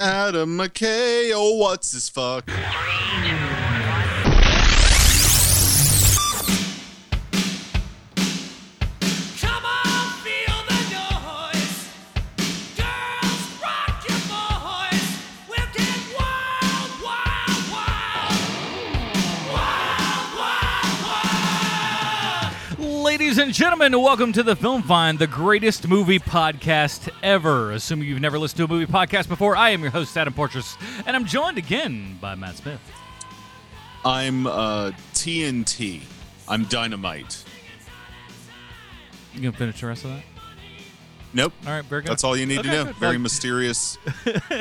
Adam McKay, oh, what's his fuck? Ladies and gentlemen, welcome to the Film Find, the greatest movie podcast ever. Assuming you've never listened to a movie podcast before, I am your host, Adam Portress, and I'm joined again by Matt Smith. I'm uh, TNT. I'm dynamite. You gonna finish the rest of that? Nope. All right, very good. That's all you need Okay, to know. good. Very mysterious.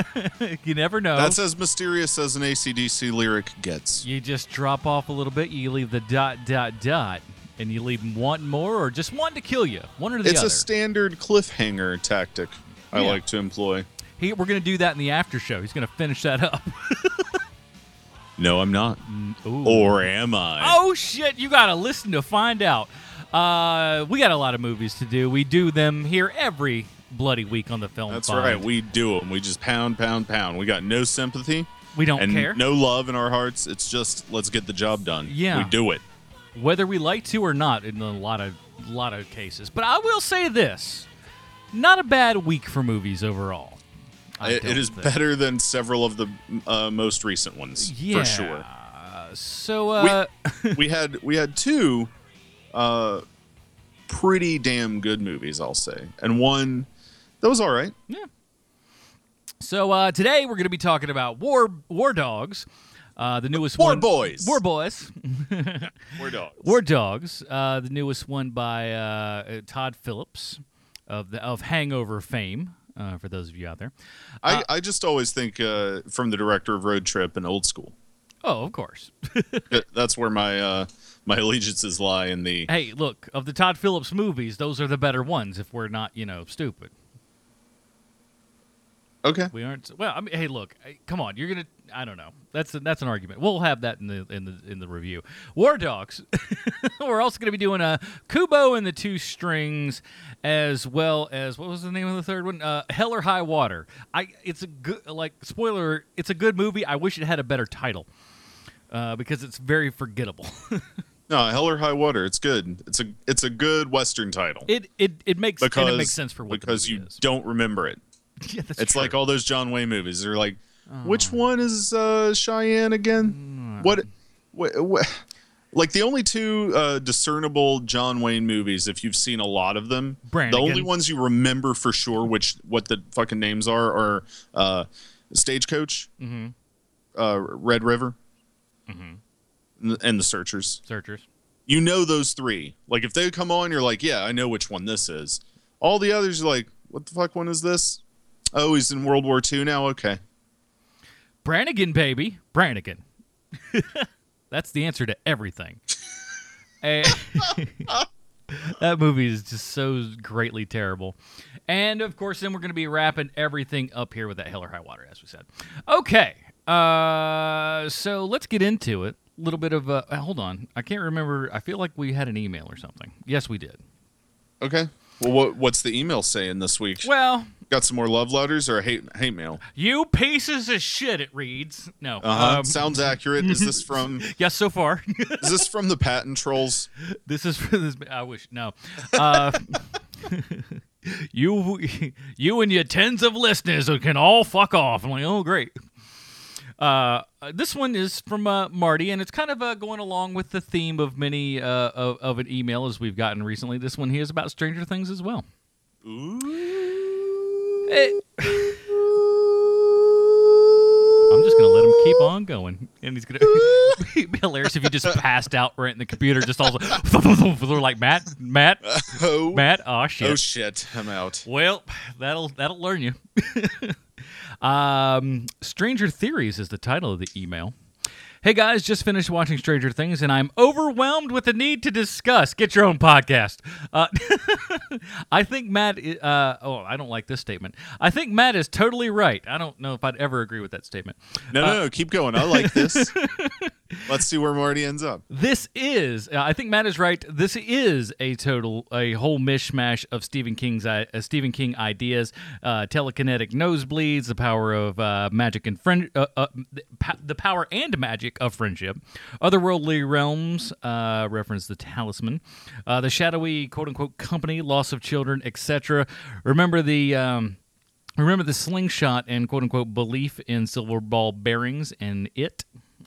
you never know. That's as mysterious as an ACDC lyric gets. you just drop off a little bit, you leave the dot, dot, dot, and you leave them wanting more or just wanting to kill you. One or the It's other. It's a standard cliffhanger tactic I Yeah. like to employ. He, we're gonna do that in the after show. He's gonna finish that up. No, I'm not. Ooh. Or am I? Oh shit! You gotta listen to find out. Uh, we got a lot of movies to do. We do them here every bloody week on the film. That's Find. right. We do them. We just pound, pound, pound. We got no sympathy we don't and care no love in our hearts. It's just let's get the job done. Yeah. We do it. Whether we like to or not in a lot of lot of cases. But I will say this: not a bad week for movies overall. It- is think. better than several of the uh, most recent ones, Yeah. for sure. So uh, we had we had two uh, pretty damn good movies, I'll say, and one that was all right. Yeah. So uh, today we're going to be talking about War War Dogs, uh, the newest War one. Boys. War Boys. War dogs. War Dogs, uh, the newest one by uh, Todd Phillips of the of Hangover fame. Uh, for those of you out there, I, I just always think uh, from the director of Road Trip and Old School. oh, of course. That's where my uh, my allegiances lie in the. hey, look, of the Todd Phillips movies, those are the better ones. If we're not, you know, stupid, Okay. we aren't. Well, I mean, hey, look, come on, you're gonna. I don't know. That's that's an argument. We'll have that in the in the in the review. War Dogs. we're also going to be doing a Kubo and the Two Strings, as well as what was the name of the third one? Uh, Hell or High Water. I. It's a good like spoiler. It's a good movie. I wish it had a better title. Uh, because it's very forgettable. No, Hell or High Water. It's good. It's a it's a good Western title it it it makes and because it makes sense for what because the you is. don't remember it. Yeah, It's true. like all those John Wayne movies. They're like, which one is uh, Cheyenne again? What, what, what? Like the only two uh, discernible John Wayne movies, if you've seen a lot of them, Brannigan. the only ones you remember for sure, which what the fucking names are, are uh, Stagecoach, uh, Red River, and the- and the Searchers. Searchers. You know those three. Like if they come on, you're like, yeah, I know which one this is. All the others, you're like, what the fuck one is this? Oh, he's in World War II now. Okay. Brannigan, baby. Brannigan. That's the answer to everything. Eh, that movie is just so greatly terrible. And of course, then we're going to be wrapping everything up here with that Hell or High Water, as we said. Okay. Uh, so let's get into it. A little bit of uh, hold on. I can't remember. I feel like we had an email or something. Yes, we did. Okay. Well, what what's the email saying this week? Well, Got some more love letters or a hate hate mail? you pieces of shit. It reads no. Uh huh. Um, Sounds accurate. Is this from yes, so far. is this from the patent trolls? This is for this. I wish no. Uh, you, you and your tens of listeners can all fuck off. I'm like, oh great. Uh, this one is from uh, Marty, and it's kind of uh, going along with the theme of many uh, of, of an email as we've gotten recently. This one here is about Stranger Things as well. Eh. I'm just gonna let him keep on going, and he's gonna it'd be hilarious if he just passed out right in the computer, just all they're like Matt, Matt, Oh, Matt. Oh shit. oh shit! I'm out. Well, that'll that'll learn you. um, Stranger Theories is the title of the email. Hey guys, just finished watching Stranger Things and I'm overwhelmed with the need to discuss. Get your own podcast. Uh, I think Matt. Uh, oh, I don't like this statement. I think Matt is totally right. I don't know if I'd ever agree with that statement. No, no, no. Keep going. I like this. Let's see where Marty ends up. This is, uh, I think Matt is right. This is a total, a whole mishmash of Stephen King's uh, Stephen King ideas, uh, telekinetic nosebleeds, the power of uh, magic and friend, uh, uh, the power and magic of friendship, otherworldly realms, reference the talisman, the shadowy quote unquote company, loss of children, etc. Remember the. Um, Remember the slingshot and quote unquote belief in silver ball bearings and it.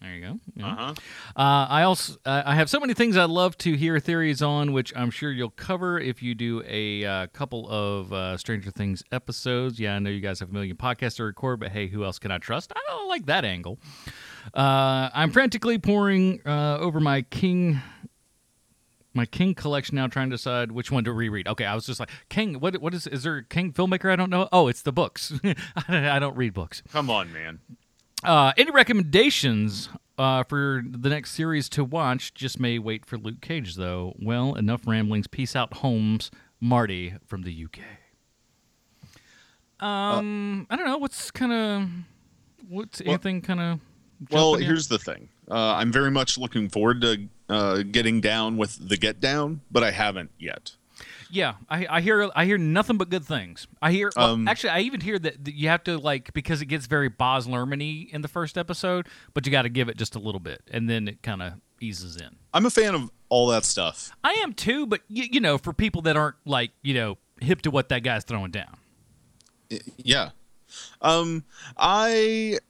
There you go. Yeah. Uh-huh. Uh, I also uh, I have so many things I'd love to hear theories on, which I'm sure you'll cover if you do a uh, couple of uh, Stranger Things episodes. Yeah, I know you guys have a million podcasts to record, but hey, who else can I trust? I don't like that angle. Uh, I'm frantically pouring uh, over my King. My King collection now, trying to decide which one to reread. Okay, I was just like King. What? What is? Is there a King filmmaker? I don't know. Oh, it's the books. I don't read books. Come on, man. Uh, any recommendations uh, for the next series to watch? Just may wait for Luke Cage, though. Well, enough ramblings. Peace out, Holmes. Marty from the UK. Um, I don't know. What's kind of what's anything kind of? Well, here's the thing. Uh, I'm very much looking forward to uh, getting down with the Get Down, but I haven't yet. Yeah, I, I hear I hear nothing but good things. I hear well, Um, actually I even hear that, that you have to like because it gets very Baz in the first episode, but you got to give it just a little bit, and then it kind of eases in. I'm a fan of all that stuff. I am too, but you, you know, for people that aren't like you know hip to what that guy's throwing down. Yeah. Um, I.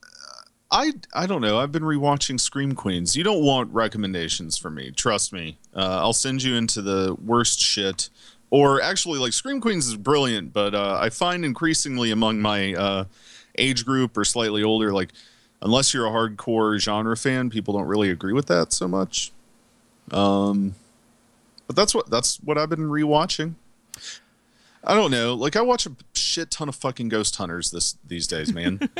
I, I don't know. I've been rewatching Scream Queens. You don't want recommendations from me. Trust me. Uh, I'll send you into the worst shit. Or actually, like Scream Queens is brilliant, but uh, I find increasingly among my uh, age group or slightly older, like unless you're a hardcore genre fan, people don't really agree with that so much. Um, but that's what that's what I've been rewatching. I don't know. Like I watch a shit ton of fucking Ghost Hunters this these days, man.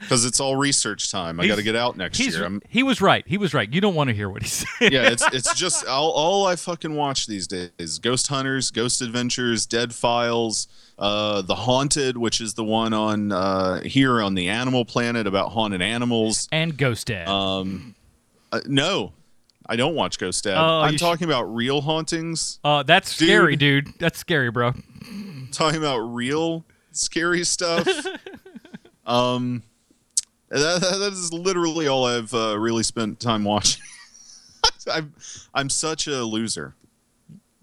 Because it's all research time. I got to get out next year. I'm, he was right. He was right. You don't want to hear what he said. yeah, it's it's just all, all I fucking watch these days: Ghost Hunters, Ghost Adventures, Dead Files, uh, The Haunted, which is the one on uh, here on the Animal Planet about haunted animals. and Ghost Dad. Um, uh, no, I don't watch Ghost Dad. Oh, I'm talking about real hauntings. uh, that's scary, dude. That's scary, bro. talking about real scary stuff. um, that, that is literally all I've uh, really spent time watching. I'm I'm such a loser,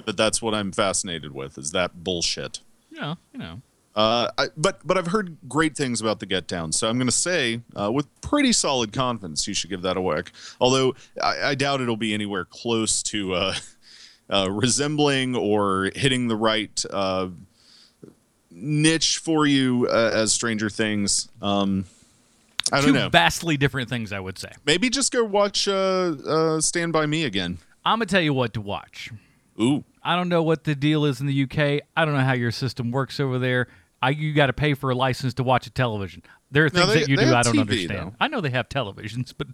but that's what I'm fascinated with is that bullshit. Yeah, you know. Uh, I, but but I've heard great things about the Get Down, so I'm going to say uh, with pretty solid confidence you should give that a whack. Although I, I doubt it'll be anywhere close to uh, resembling or hitting the right uh, niche for you uh, as Stranger Things. Um, I don't Two know. vastly different things, I would say. Maybe just go watch uh, uh, Stand by Me again. I'm gonna tell you what to watch. Ooh, I don't know what the deal is in the UK. I don't know how your system works over there. I, you got to pay for a license to watch a television. There are No, things they- that you do I don't TV understand. though. I know they have televisions, but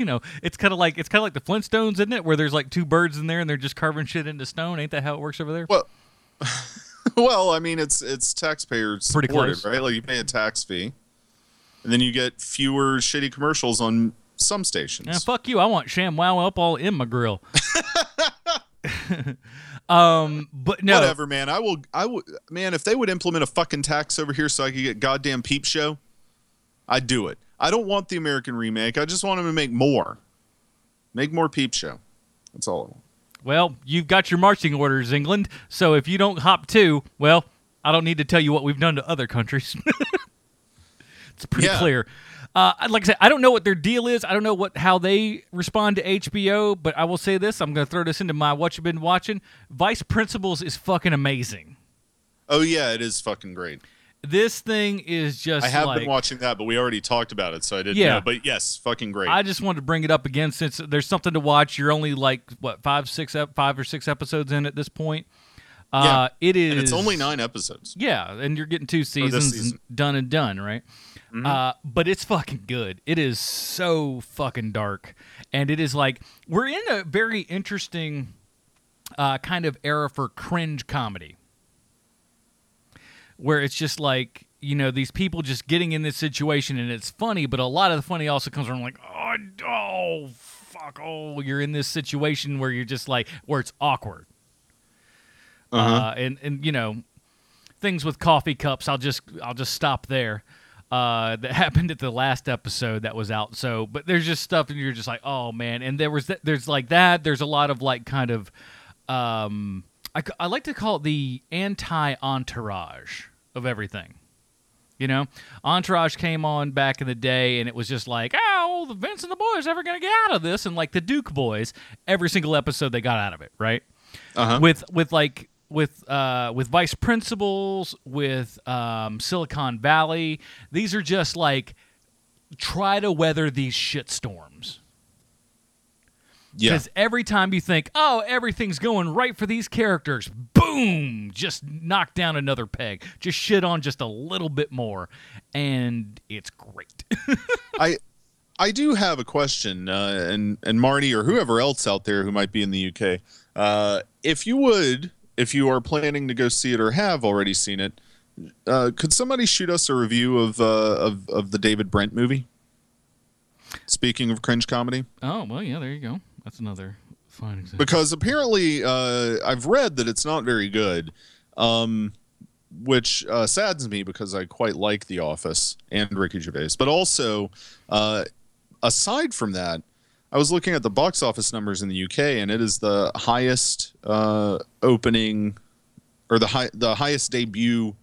you know, it's kind of like it's kind of like the Flintstones, isn't it? Where there's like two birds in there and they're just carving shit into stone. Ain't that how it works over there? Well, well, I mean, it's it's taxpayer Pretty supported, close. right? Like you pay a tax fee, and then you get fewer shitty commercials on some stations. Yeah, fuck you. I want sham wow up all in my grill. um, but no, Whatever, man. I will. I would, man. If they would implement a fucking tax over here so I could get goddamn Peep Show, I'd do it. I don't want the American remake. I just want them to make more. Make more Peep Show. That's all I want. Well, you've got your marching orders, England. So if you don't hop to, well, I don't need to tell you what we've done to other countries. it's pretty Yeah. clear. Uh, like I said, I don't know what their deal is. I don't know what how they respond to HBO, but I will say this: I'm going to throw this into my what you've been watching. Vice Principals is fucking amazing. Oh yeah, it is fucking great. This thing is just. I have like, been watching that, but we already talked about it, so I didn't Yeah. know. But yes, fucking great. I just wanted to bring it up again since there's something to watch. You're only like what five, six, five or six episodes in at this point. Uh, it is. and it's only nine episodes. Yeah, and you're getting two seasons season. done and done, right? Uh, but it's fucking good. It is so fucking dark, and it is like we're in a very interesting uh, kind of era for cringe comedy, where it's just like you know these people just getting in this situation and it's funny, but a lot of the funny also comes from like oh, oh fuck, oh, you're in this situation where you're just like where it's awkward. Uh-huh. Uh, and and you know, things with coffee cups. I'll just I'll just stop there. Uh, that happened at the last episode that was out. So, but there's just stuff, and you're just like, oh man. And there was th- there's like that. There's a lot of like kind of, um, I, c- I like to call it the anti entourage of everything. You know, Entourage came on back in the day, and it was just like, oh, the Vince and the boys ever gonna get out of this? And like the Duke boys, every single episode they got out of it, right? Uh-huh. with with like with uh with vice principals with um silicon valley these are just like try to weather these shit storms yeah. because every time you think oh everything's going right for these characters boom just knock down another peg. Just shit on just a little bit more. And it's great. I I do have a question, uh, and and Marty or whoever else out there who might be in the UK, uh, if you would, if you are planning to go see it or have already seen it, uh, could somebody shoot us a review of uh, of of the David Brent movie? Speaking of cringe comedy, oh well yeah there you go that's another fine example because apparently uh, I've read that it's not very good, um, which uh, saddens me because I quite like The Office and Ricky Gervais. But also, uh, aside from that, I was looking at the box office numbers in the UK, and it is the highest uh, opening or the high the highest debut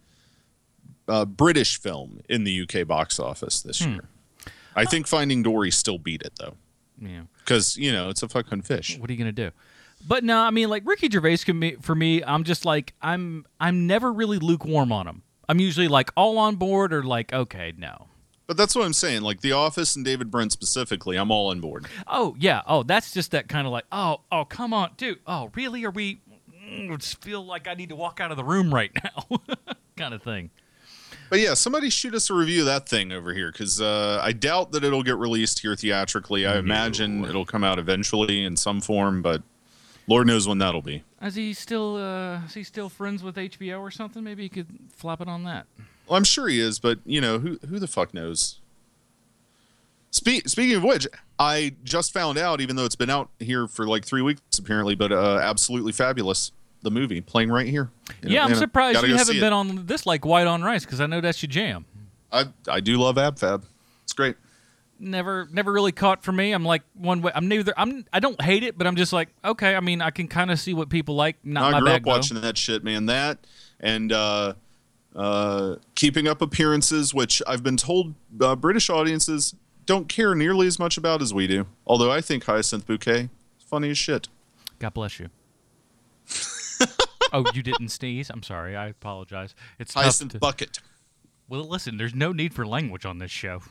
uh, British film in the UK box office this year. I think Finding Dory still beat it though, yeah because you know it's a fucking fish. what are you gonna do? But no, I mean, like Ricky Gervais can be for me. I'm just like I'm. I'm never really lukewarm on him. I'm usually like all on board or like okay, no. But that's what I'm saying. Like The Office and David Brent specifically, I'm all on board. Oh yeah. Oh, that's just that kind of like oh oh come on, dude. Oh really? Are we? mm, Just feel like I need to walk out of the room right now, kind of thing. But yeah, somebody shoot us a review of that thing over here because uh, I doubt that it'll get released here theatrically. I imagine it'll come out eventually in some form, but Lord knows when that'll be. Is he still? uh Is he still friends with HBO or something? Maybe he could flop it on that. Well, I'm sure he is, but you know who who the fuck knows. Spe- speaking of which, I just found out, even though it's been out here for like three weeks apparently, but uh, absolutely fabulous. The movie playing right here. in yeah, I'm surprised you haven't been it. on this like White on Rice because I know that's your jam. I I do love AbFab. It's great. never never really caught for me. I'm like one way. I'm neither. I'm. I don't hate it, but I'm just like okay. I mean, I can kind of see what people like. Not I my grew bag up though. watching that shit, man. That and uh, uh, keeping up appearances, which I've been told uh, British audiences don't care nearly as much about as we do. Although I think Hyacinth Bouquet is funny as shit. God bless you. Oh, you didn't sneeze. I'm sorry. I apologize. It's Hyacinth to- Bucket. well, listen. There's no need for language on this show.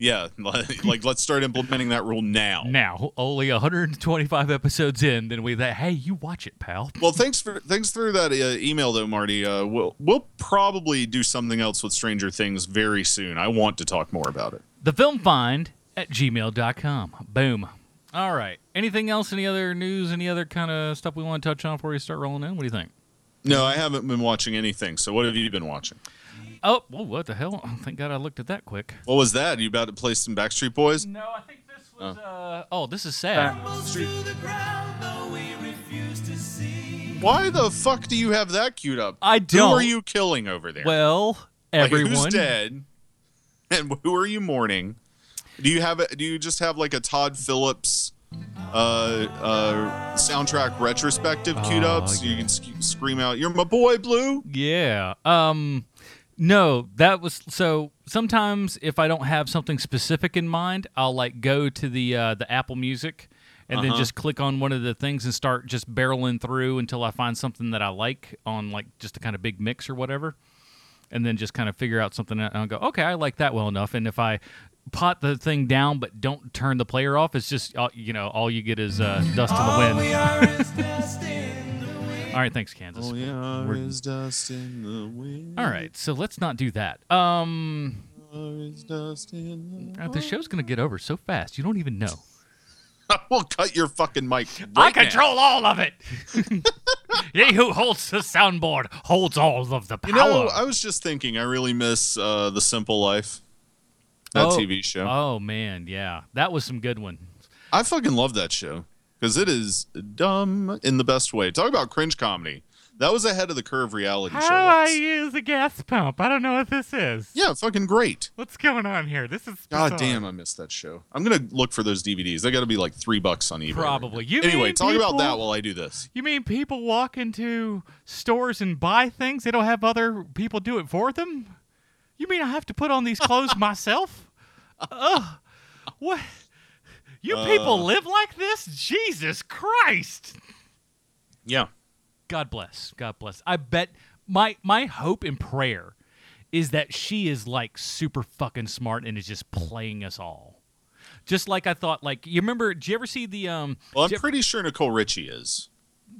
Yeah, like, like let's start implementing that rule now. Now, only 125 episodes in, then we that. Hey, you watch it, pal. Well, thanks for thanks for that uh, email though, Marty. Uh, we'll we'll probably do something else with Stranger Things very soon. I want to talk more about it. The film find at gmail.com. Boom. All right. Anything else? Any other news? Any other kind of stuff we want to touch on before we start rolling in? What do you think? No, I haven't been watching anything. So what have you been watching? Oh, whoa, what the hell? Thank God I looked at that quick. What was that? You about to play some Backstreet Boys? No, I think this was. Uh, oh, this is sad. Crumbles to the ground, though we refuse to see. Why the fuck do you have that queued up? I Who don't. Who are you killing over there? Well, Like, everyone. who's dead? And who are you mourning? Do you have a, Do you just have like a Todd Phillips uh, uh, soundtrack retrospective queued Oh, up so you can sc- scream out, "You're my boy, Blue"? Yeah. Um no, that was so sometimes if I don't have something specific in mind, I'll like go to the uh the Apple Music and then Uh-huh. just click on one of the things and start just barreling through until I find something that I like on like just a kind of big mix or whatever. And then just kind of figure out something and I'll go, "Okay, I like that well enough." And if I pot the thing down but don't turn the player off, it's just uh, you know, all you get is uh dust in the All wind. we are is dust in the wind. All right, thanks Kansas. Oh yeah, We're- is dust in the wind. All right, so let's not do that. Um Is dust in the Uh, the show's gonna get over so fast you don't even know. I will cut your fucking mic. I right now. control all of it. he who holds the soundboard holds all of the power. You know, I was just thinking. I really miss uh, the Simple Life, that Oh, TV show. Oh man, yeah, that was some good one. I fucking love that show because it is dumb in the best way. Talk about cringe comedy. That was ahead of the curve reality How show. I use a gas pump? I don't know what this is. Yeah, fucking great. What's going on here? This is God damn, I missed that show. I'm gonna look for those DVDs. They got to be like three bucks on eBay. Probably. You anyway, talk about that while I do this. You mean people walk into stores and buy things? They don't have other people do it for them? You mean I have to put on these clothes myself? Ugh. What? You people live like this? Jesus Christ. Yeah. God bless. God bless. I bet my my hope and prayer is that she is like super fucking smart and is just playing us all. Just like I thought like you remember did you ever see the um Well, I'm pretty sure Nicole Richie is.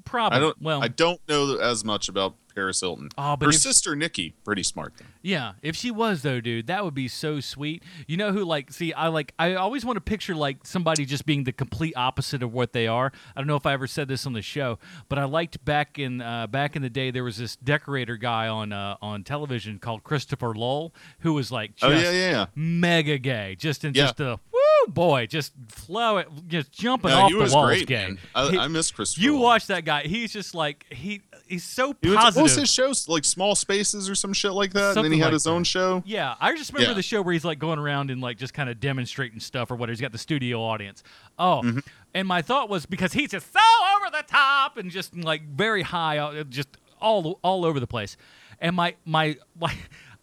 Probably I don't. well I don't know as much about Paris Hilton. Oh, but Her if- sister Nicky, pretty smart though. Yeah, if she was though, dude, that would be so sweet. You know who like see I like I always want to picture like somebody just being the complete opposite of what they are. I don't know if I ever said this on the show, but I liked back in uh, back in the day there was this decorator guy on uh, on television called Christopher Lowell who was like just Oh yeah, yeah, yeah. mega gay, just in Yeah. just a boy, just flow it, just jumping No, off he the walls great. I, He- I miss Christopher. you watch that guy, he's just like he he's so was, what positive. was his show? Like Small Spaces or some shit like that. and then Something he had like his own show. Yeah, I just remember Yeah. the show where he's like going around and like just kind of demonstrating stuff or whatever. He's got the studio audience. Oh, Mm-hmm. and my thought was because he's just so over the top and just like very high, uh, just all all over the place. And my my like.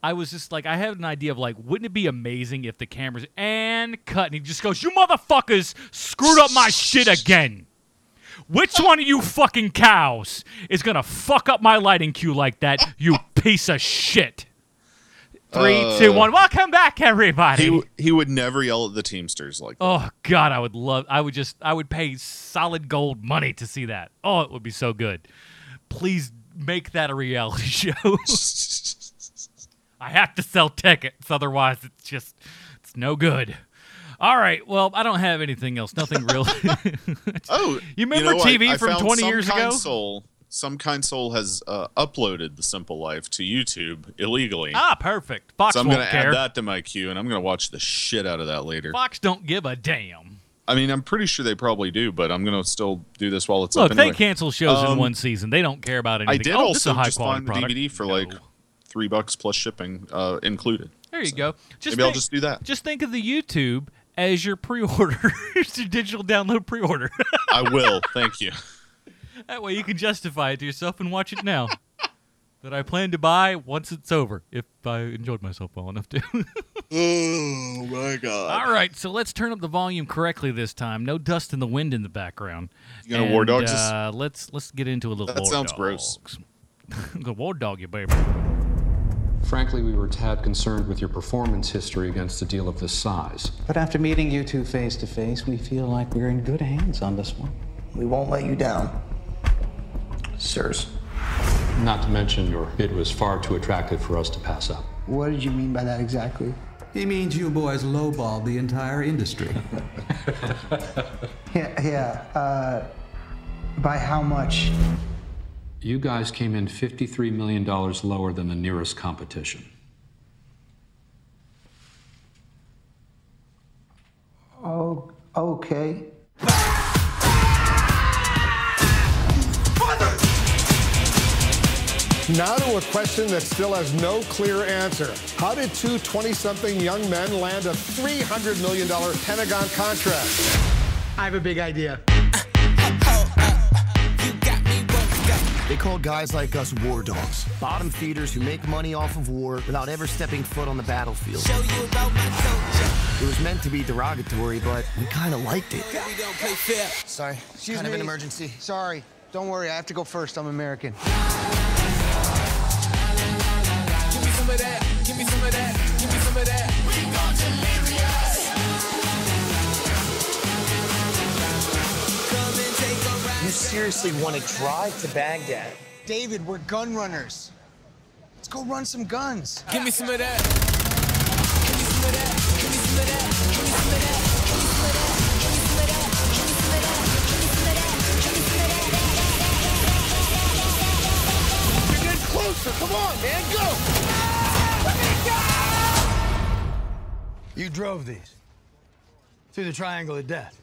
I was just like, I had an idea of like, wouldn't it be amazing if the cameras and cut, and he just goes, "You motherfuckers screwed up my shit again." Which one of you fucking cows is gonna fuck up my lighting cue like that, you piece of shit? Three, Uh, two, one. Welcome back, everybody. He he would never yell at the Teamsters like. that. oh God, I would love. I would just. I would pay solid gold money to see that. Oh, it would be so good. Please make that a reality show. I have to sell tickets, otherwise it's just it's no good. All right. Well, I don't have anything else. Nothing real. Oh, You remember know, TV I from found 20 Some years Kind ago? Soul, some kind soul has uh, uploaded The Simple Life to YouTube illegally. ah, perfect. Fox so I'm gonna add that to my queue, and I'm gonna watch the shit out of that later. Fox don't give a damn. I mean, I'm pretty sure they probably do, but I'm gonna still do this while it's Look, up they anyway. cancel shows in Um, one season. They don't care about anything. I did oh, this is a also just find the. DVD for No. like three bucks plus shipping uh, included. There you go. Just Maybe I'll just do that. Just think of the YouTube as your pre-order, your digital download pre-order. I will. Thank you. that way you can justify it to yourself and watch it now. that I plan to buy once it's over, if I enjoyed myself well enough to. Oh my god! All right, so let's turn up the volume correctly this time. No dust in the wind in the background. You gonna war And, dog us? Uh, let's let's get into a little. That war sounds gross. dogs. the war dog, you baby. Frankly, we were tad concerned with your performance history against a deal of this size. But after meeting you two face to face, we feel like we're in good hands on this one. We won't let you down. Sirs. Not to mention, your bid was far too attractive for us to pass up. What did you mean by that exactly? He means you boys lowballed the entire industry. Yeah, yeah. Uh, by how much? You guys came in $53 million lower than the nearest competition. Oh, okay. Now to a question that still has no clear answer. How did two 20 something young men land a $300 million Pentagon contract? I have a big idea. They call guys like us war dogs, bottom feeders who make money off of war without ever stepping foot on the battlefield. It was meant to be derogatory, but we kind of liked it. Sorry. Excuse kind of an emergency. Sorry. Don't worry. I have to go first. I'm American. Seriously want to drive to Baghdad? David, we're gun runners. Let's go run some guns. Give me some of that. You're getting closer. Come on, man. Go. You drove these through the triangle of death.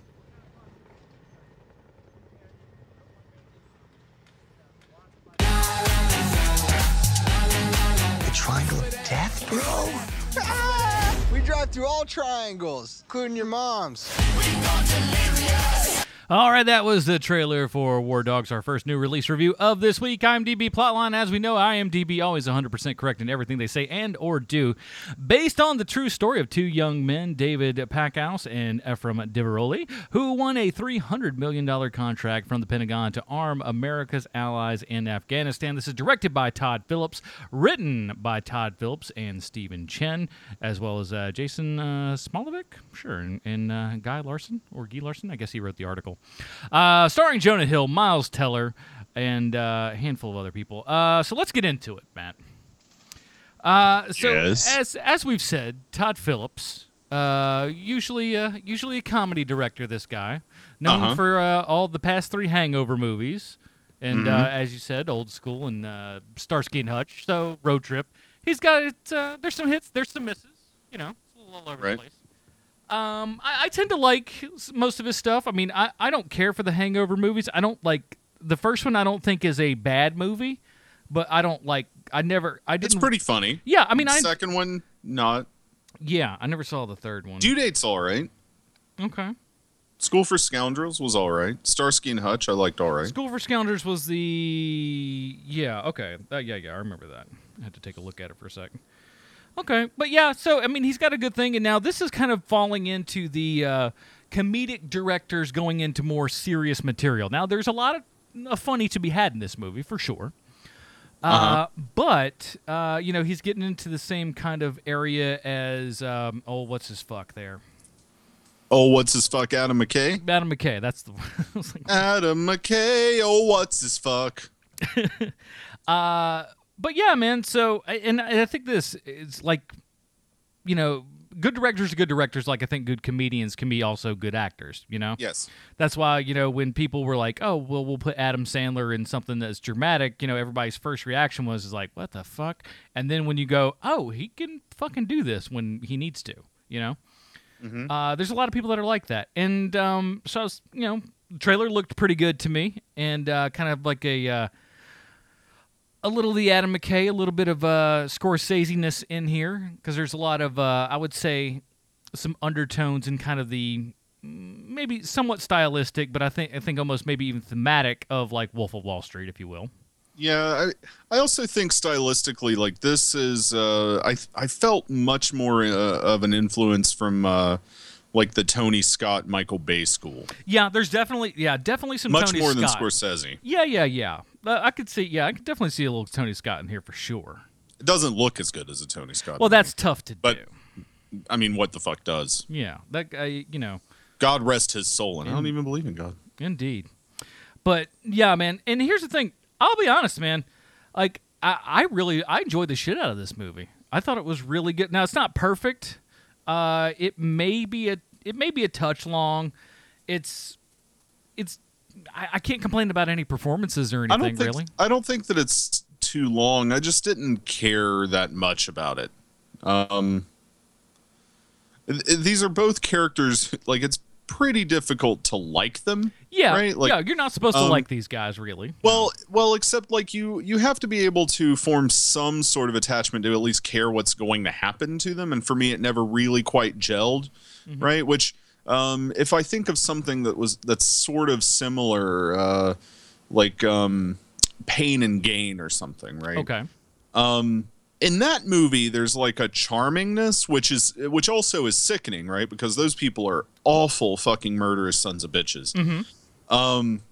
Triangle of death, bro. We drive through all triangles, including your mom's. All right, that was the trailer for War Dogs, our first new release review of this week. IMDb plotline, as we know, IMDb always 100% correct in everything they say and or do. Based on the true story of two young men, David Packouz and Ephraim Diveroli, who won a $300 million contract from the Pentagon to arm America's allies in Afghanistan. This is directed by Todd Phillips, written by Todd Phillips and Stephen Chin, as well as uh, Jason uh, Smilovic, sure, and, and uh, Guy Lawson, or Guy Lawson, I guess he wrote the article. Uh, starring Jonah Hill, Miles Teller, and uh, a handful of other people. Uh, so let's get into it, Matt. Uh, so Yes. as as we've said, Todd Phillips, uh, usually uh, usually a comedy director. This guy, known Uh-huh. for uh, all the past three Hangover movies, and uh, Mhm. as you said, old school and uh, Starsky and Hutch. So road trip. He's got it. Uh, there's some hits. There's some misses. You know, it's a little all over Right. the place. Um, I, I tend to like most of his stuff. I mean, I, I don't care for the Hangover movies. I don't like the first one. I don't think is a bad movie, but I don't like. I never. I didn't. It's pretty funny. Yeah, I mean, I second one not. yeah, I never saw the third one. Due date's all right. okay. School for Scoundrels was all right. Starsky and Hutch I liked all right. School for Scoundrels was the yeah okay uh, yeah yeah I remember that. I had to take a look at it for a second. Okay, but yeah, so I mean he's got a good thing, and now this is kind of falling into the uh, comedic directors going into more serious material. Now there's a lot of uh, funny to be had in this movie for sure. Uh, Uh-huh. but uh, you know he's getting into the same kind of area as um, oh what's his fuck there Oh, what's his fuck? Adam McKay. Adam McKay that's the like, Adam McKay. Oh, what's his fuck? Uh, but yeah, man. So, and I think this is like, you know, good directors are good directors. Like I think good comedians can be also good actors. You know. Yes. That's why you know when people were like, "Oh, well, we'll put Adam Sandler in something that's dramatic," you know, everybody's first reaction was is like, "What the fuck?" And then when you go, "Oh, he can fucking do this when he needs to," you know. Mhm. Uh, there's a lot of people that are like that, and um, so I was, you know, the trailer looked pretty good to me, and uh, kind of like a uh, a little of the Adam McKay, a little bit of uh, Scorsese-ness in here, because there's a lot of uh, I would say some undertones and kind of the mm, maybe somewhat stylistic, but I think I think almost maybe even thematic of like Wolf of Wall Street, if you will. Yeah, I, I also think stylistically, like this is, uh, I I felt much more uh, of an influence from uh, like the Tony Scott, Michael Bay school, Yeah, there's definitely yeah definitely some much Tony more Scott. than Scorsese. Yeah, yeah, yeah. Uh, I could see. Yeah, I could definitely see a little Tony Scott in here for sure. It doesn't look as good as a Tony Scott. Well, movie, that's tough to but do. I mean, what the fuck does? Yeah, that guy. You know, God rest his soul, and I don't even believe in God. Indeed. But yeah, man. And here's the thing. I'll be honest, man. Like I, I really I enjoyed the shit out of this movie. I thought it was really good. Now it's not perfect. Uh, it may be a it may be a touch long. It's it's I, I can't complain about any performances or I anything don't think really. I don't think that it's too long. I just didn't care that much about it. Um, th- these are both characters. Like it's pretty difficult to like them. Yeah, right. Like, yeah. You're not supposed to um, like these guys, really. Well, well, except like you, you have to be able to form some sort of attachment to at least care what's going to happen to them. And for me, it never really quite gelled, Mm-hmm. right? Which, um, if I think of something that was that's sort of similar, uh, like um, Pain and Gain or something, right? Okay. Um, in that movie, there's like a charmingness, which is which also is sickening, right? Because those people are awful, fucking murderous sons of bitches. Mm-hmm. Um,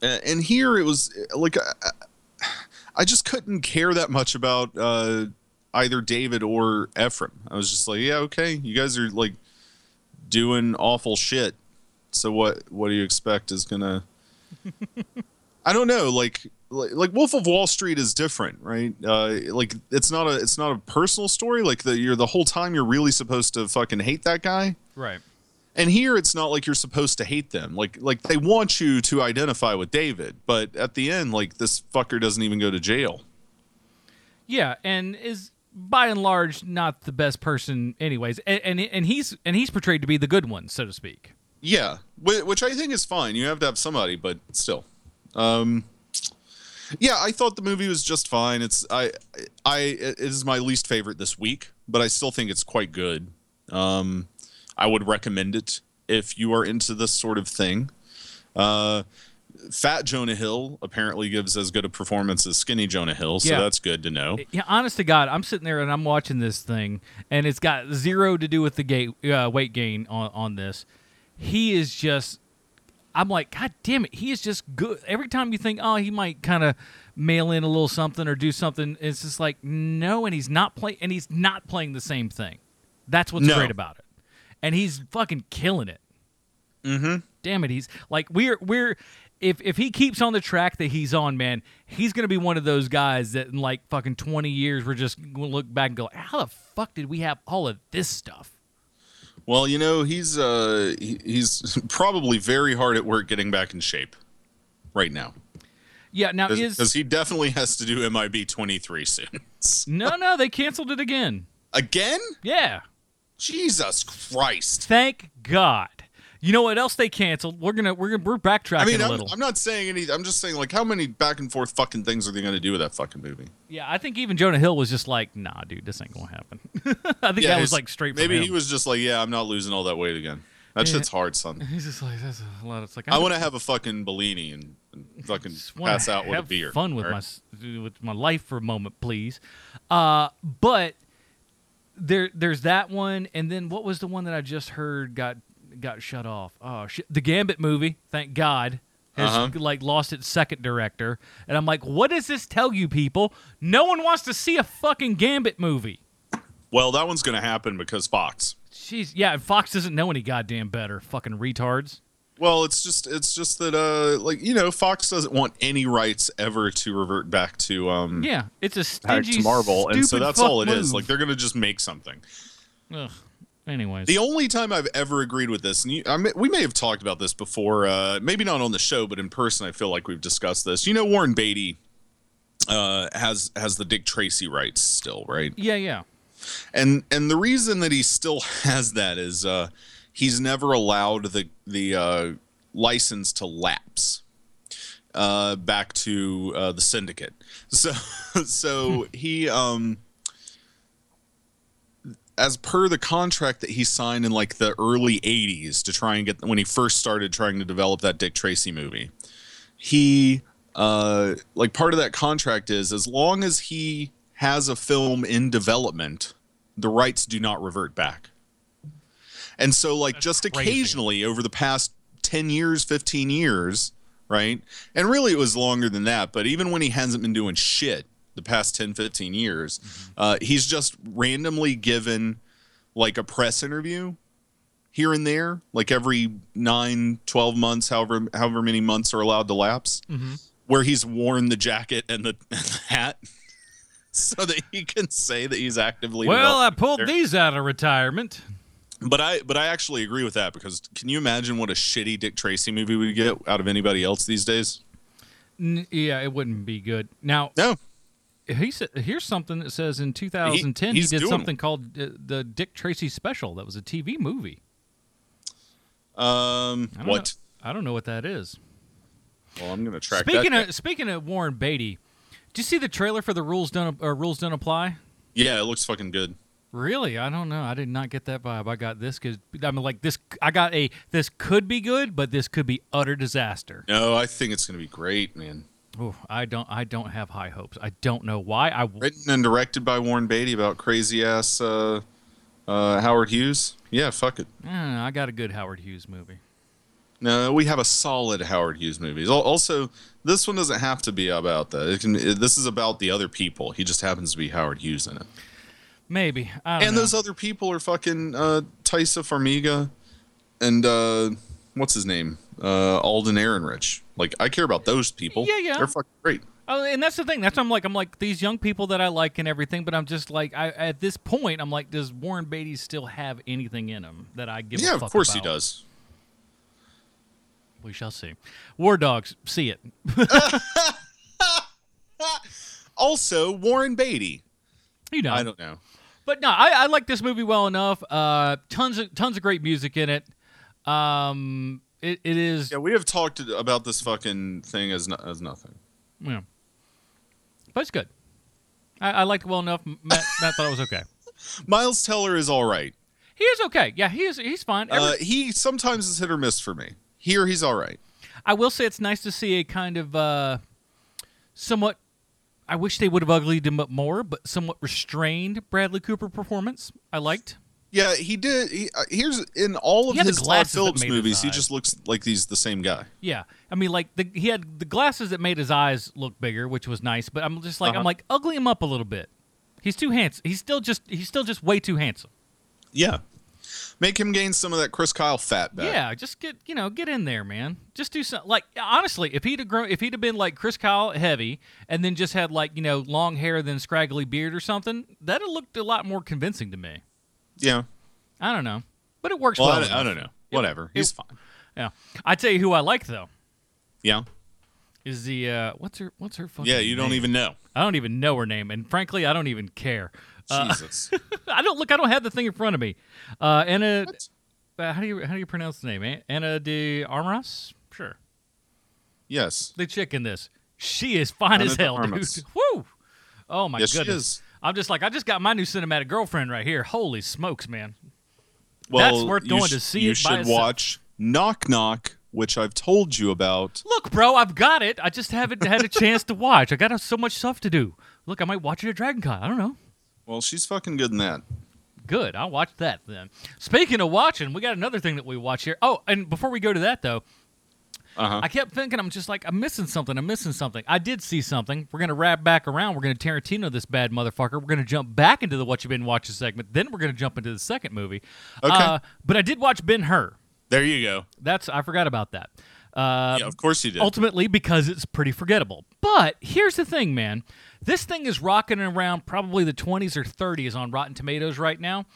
and here it was like I, I just couldn't care that much about uh, either David or Ephraim. I was just like, yeah, okay, you guys are like doing awful shit. So what? What do you expect is gonna? I don't know. Like, like, Wolf of Wall Street is different, right? Uh, like, it's not a, it's not a personal story. Like, the you're the whole time you're really supposed to fucking hate that guy. Right. And here it's not like you're supposed to hate them. Like like they want you to identify with David, but at the end like this fucker doesn't even go to jail. Yeah, and is by and large not the best person, anyways. And and, and he's and he's portrayed to be the good one, so to speak. Yeah, which I think is fine. You have to have somebody, but still. Um Yeah, I thought the movie was just fine. It's I I it is my least favorite this week, but I still think it's quite good. Um, I would recommend it if you are into this sort of thing. Uh, fat Jonah Hill apparently gives as good a performance as skinny Jonah Hill, so Yeah. that's good to know. Yeah, honest to God, I'm sitting there and I'm watching this thing, and it's got zero to do with the gate, uh, weight gain on, on this. He is just, I'm like, God damn it, he is just good. Every time you think, oh, he might kind of mail in a little something or do something, it's just like, no, and he's not playing, and he's not playing the same thing. That's what's No. great about it, and he's fucking killing it. Mm-hmm. Damn it, he's like we're we're if if he keeps on the track that he's on, man, he's gonna be one of those guys that in like fucking twenty years we're just gonna look back and go, how the fuck did we have all of this stuff? Well, you know, he's uh he's probably very hard at work getting back in shape right now. Yeah, now is Because he definitely has to do MIB 23 soon. no no they canceled it again. Again? Yeah, Jesus Christ. thank God. You know what else they canceled? We're gonna we're gonna we're backtracking I mean, a I'm, little. I'm not saying any. I'm just saying, like, how many back and forth fucking things are they going to do with that fucking movie? yeah, I think even Jonah Hill was just like, nah, dude, this ain't gonna happen. I think that was like straight. From Maybe he was just like, yeah, I'm not losing all that weight again. That Yeah. shit's hard, son. He's just like that's a lot. It's like I want to have a fucking Bellini and, and fucking pass out with a have beer. Fun with all my with my life for a moment, please. Uh, but there there's that one, and then what was the one that I just heard got got shut off? Oh shit, the Gambit movie. Thank God. Has Uh-huh. like lost its second director, and I'm like, what does this tell you, people? No one wants to see a fucking Gambit movie. Well, that one's going to happen because Fox. Jeez, yeah, and Fox doesn't know any goddamn better. Fucking retards. Well, it's just it's just that uh like you know Fox doesn't want any rights ever to revert back to um Yeah, it's a back stingy, to Marvel, and so that's all it is. move. Like they're gonna just make something. Ugh. Anyways, The only time I've ever agreed with this, and you, I mean, we may have talked about this before, uh, maybe not on the show, but in person, I feel like we've discussed this. You know, Warren Beatty uh, has has the Dick Tracy rights still, right? yeah, yeah. And and the reason that he still has that is uh, he's never allowed the the uh, license to lapse uh, back to uh, the syndicate. So so he um as per the contract that he signed in like the early 80s to try and get when he first started trying to develop that Dick Tracy movie. He uh like part of that contract is as long as he has a film in development, the rights do not revert back. And so like just crazy. occasionally over the past 10 years, 15 years, right? And really it was longer than that, but even when he hasn't been doing shit the past 10, 15 years, uh, he's just randomly given like a press interview here and there, like every nine, 12 months, however, however many months are allowed to lapse, where he's worn the jacket and the, and the hat so that he can say that he's actively Well, I pulled there. these out of retirement. But I but I actually agree with that because can you imagine what a shitty Dick Tracy movie we get out of anybody else these days? N- yeah, it wouldn't be good. Now, No. He said, here's something that says in 2010 he, he's did something called uh, the Dick Tracy Special. That was a TV movie. Um I what? Know, I don't know what that is. Well, I'm going to track Speaking that. of speaking of Warren Beatty, did you see the trailer for the Rules Don't uh, Rules Don't Apply? yeah, it looks fucking good. Really, I don't know. I did not get that vibe. I got this because I'm like this. I got a this could be good, but this could be utter disaster. No, I think it's going to be great, man. Ooh, I don't. I don't have high hopes. I don't know why. I Written and directed by Warren Beatty about crazy ass uh, uh, Howard Hughes. Yeah, fuck it. I. I got a good Howard Hughes movie. No, we have a solid Howard Hughes movie. Also, this one doesn't have to be about that. It can. It, this is about the other people. He just happens to be Howard Hughes in it. Maybe. And know. those other people are fucking uh, Taissa Farmiga and uh, what's his name? Uh, Alden Ehrenreich. Like, I care about those people. Yeah, yeah. They're fucking great. Oh, and that's the thing. That's I'm like I'm like these young people that I like and everything, but I'm just like I at this point I'm like, does Warren Beatty still have anything in him that I give? a yeah, of course he does. We shall see. War Dogs, see it. Also, Warren Beatty. You know, I don't know. But no, I, I like this movie well enough. Uh, tons of tons of great music in it. Um, it, it is Yeah, we have talked about this fucking thing as no, as nothing. yeah. but it's good. I, I liked it well enough. Matt, Matt thought it was okay. Miles Teller is all right. He is okay. Yeah, he is. He's fine. Every- Uh, he sometimes is hit or miss for me. Here, he's all right. I will say it's nice to see a kind of uh, somewhat. I wish they would have uglied him up more, but somewhat restrained Bradley Cooper performance. I liked. Yeah, he did. He, uh, here's in all of He his Todd Phillips movies, he just looks like he's the same guy. Yeah, I mean, like the, he had the glasses that made his eyes look bigger, which was nice. But I'm just like, I'm Uh-huh. like, ugly him up a little bit. He's too handsome. He's still just, he's still just way too handsome. Yeah, make him gain some of that Chris Kyle fat back. Yeah, just get you know get in there, man. Just do something. Like honestly, if he'd have grown, if he'd have been like Chris Kyle heavy, and then just had like you know long hair, then scraggly beard or something, that'd have looked a lot more convincing to me. Yeah. I don't know, but it works Well, well. I, I don't know. Whatever. he's fine. Yeah, I tell you who I like though Yeah. is the uh, what's her what's her fucking Yeah. You don't name? even know. I don't even know her name, and frankly, I don't even care. Uh, Jesus. I don't look. I don't have the thing in front of me. Uh, Anna, uh, how do you how do you pronounce the name? An- Ana de Armas. Sure. yes. the chick in this. She is fine Anna as hell, dude. Woo! Oh my Yes, she goodness. I'm just like I just got my new cinematic girlfriend right here. Holy smokes, man! Well, That's worth going sh- to see You should watch Knock Knock, which I've told you about. Look, bro, I've got it. I just haven't had a chance to watch. I got so much stuff to do. Look, I might watch it at Dragon Con. I don't know. Well, she's fucking good in that. Good. I'll watch that then. Speaking of watching, we got another thing that we watch here. Oh, and before we go to that though, Uh-huh. I kept thinking I'm just like I'm missing something. I'm missing something. I did see something. We're gonna wrap back around. We're gonna Tarantino this bad motherfucker. We're gonna jump back into the what you've been watching segment. Then we're gonna jump into the second movie. Okay. Uh, but I did watch Ben Hur. There you go. That's I forgot about that. Uh, yeah, of course you did. ultimately because it's pretty forgettable. But here's the thing, man. This thing is rocking around probably the 20s or 30s on Rotten Tomatoes right now.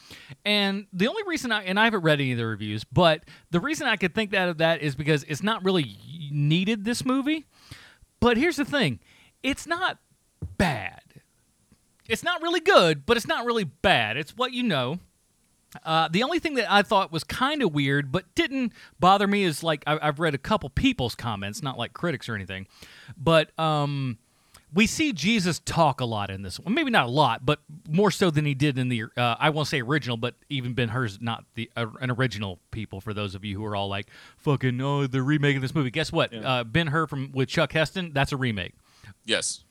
And the only reason I and I haven't read any of the reviews, but the reason I could think that of that is because it's not really needed this movie. But here's the thing. It's not bad. It's not really good, but it's not really bad. It's what you know. Uh, the only thing that I thought was kind of weird, but didn't bother me, is like I, I've read a couple people's comments, not like critics or anything, but um, we see Jesus talk a lot in this one. Maybe not a lot, but more so than he did in the uh, I won't say original, but even Ben Hur's not the uh, an original people. For those of you who are all like fucking oh they're remaking this movie, guess what? Uh, ben Hur from with Chuck Heston, that's a remake. Yes.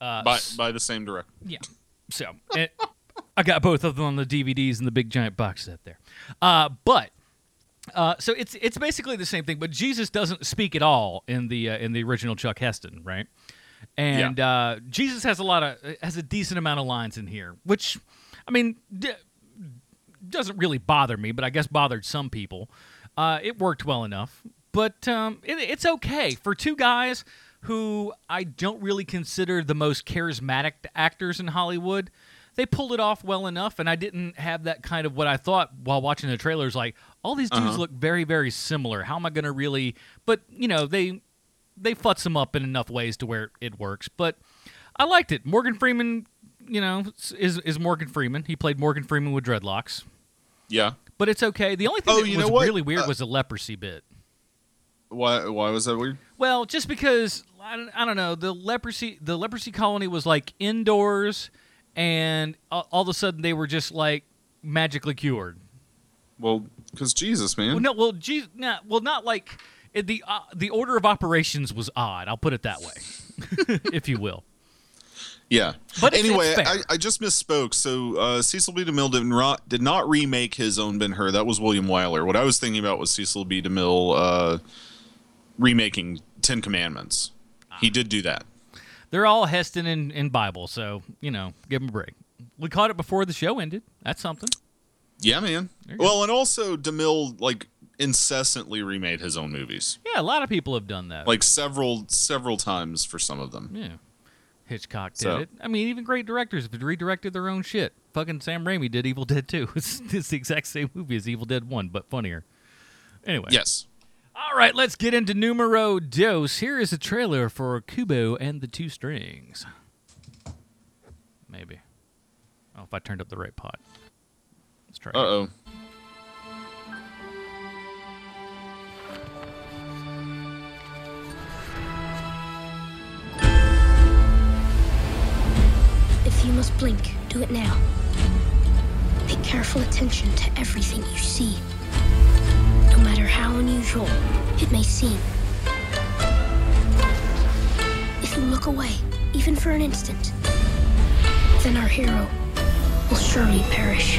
Uh, by by the same director. yeah. So and I got both of them on the DVDs in the big giant box set there. Uh, but uh, so it's it's basically the same thing, but Jesus doesn't speak at all in the uh, in the original Chuck Heston, right? And uh, Jesus has a lot of has a decent amount of lines in here, which I mean d- doesn't really bother me, but I guess bothered some people. Uh, it worked well enough, but um, it, it's okay for two guys who I don't really consider the most charismatic actors in Hollywood. They pulled it off well enough, and I didn't have that kind of what I thought while watching the trailers. Like all these dudes Uh-huh. look very, very similar. How am I going to really? But you know, they they futz them up in enough ways to where it works. But I liked it. Morgan Freeman, you know, is is Morgan Freeman. He played Morgan Freeman with dreadlocks. Yeah. But it's okay. The only thing Oh, that was really weird Uh, was the leprosy bit. Why why was that weird? Well, just because I don't, I don't know the leprosy the leprosy colony was like indoors, and all, all of a sudden they were just like magically cured. Well, because Jesus, man. Well, no, well, geez, nah, well, not like it, the uh, the order of operations was odd. I'll put it that way, if you will. Yeah. But anyway. I, I just misspoke. So uh, Cecil B. DeMille did not, did not remake his own Ben Hur. That was William Wyler. What I was thinking about was Cecil B. DeMille uh, remaking Ten Commandments. He did do that. They're all Heston and, and Bible, so you know, give him a break. We caught it before the show ended. That's something. Yeah, man. go. Well, and also DeMille like incessantly remade his own movies, Yeah, a lot of people have done that. like several several times for some of them. Yeah. Hitchcock did So- it. I mean, even great directors have redirected their own shit. Fucking Sam Raimi did Evil Dead 2. It's, it's the exact same movie as Evil Dead 1, but funnier. Anyway. Yes. All right, let's get into numero dos. Here is a trailer for Kubo and the Two Strings. Maybe. Oh, if I turned up the right pot. Let's try. Uh oh. Blink. Do it now. Pay careful attention to everything you see. No matter how unusual it may seem. If you look away, even for an instant, then our hero will surely perish.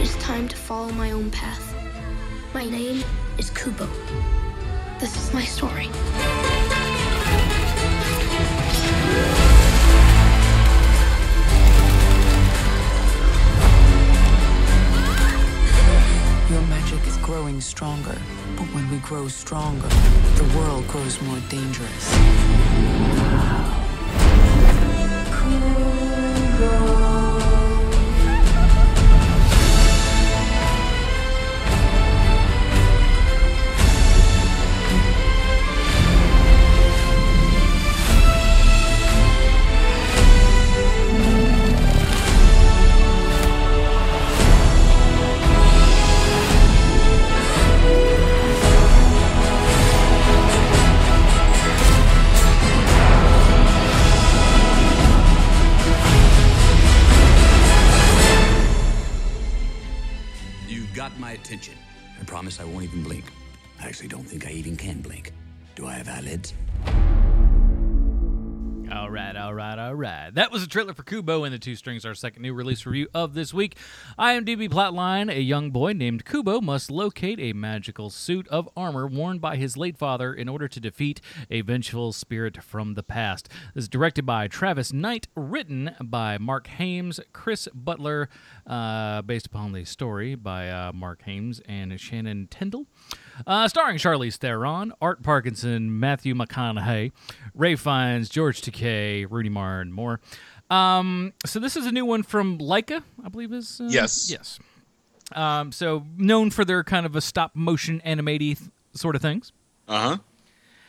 It's time to follow my own path. My name is Kubo. This is my story. Your magic is growing stronger, but when we grow stronger, the world grows more dangerous. You trailer for Kubo and the Two Strings, our second new release review of this week. IMDb plotline A young boy named Kubo must locate a magical suit of armor worn by his late father in order to defeat a vengeful spirit from the past. This is directed by Travis Knight, written by Marc Haimes, Chris Butler, uh, based upon the story by uh, Marc Haimes and Shannon Tindle. Uh, starring Charlize Theron, Art Parkinson, Matthew McConaughey, Ralph Fiennes, George Takei, Rooney Mara, and more. Um, so this is a new one from Laika, I believe is uh, Yes. yes. Um, so known for their kind of a stop motion animated sort of things. Uh huh.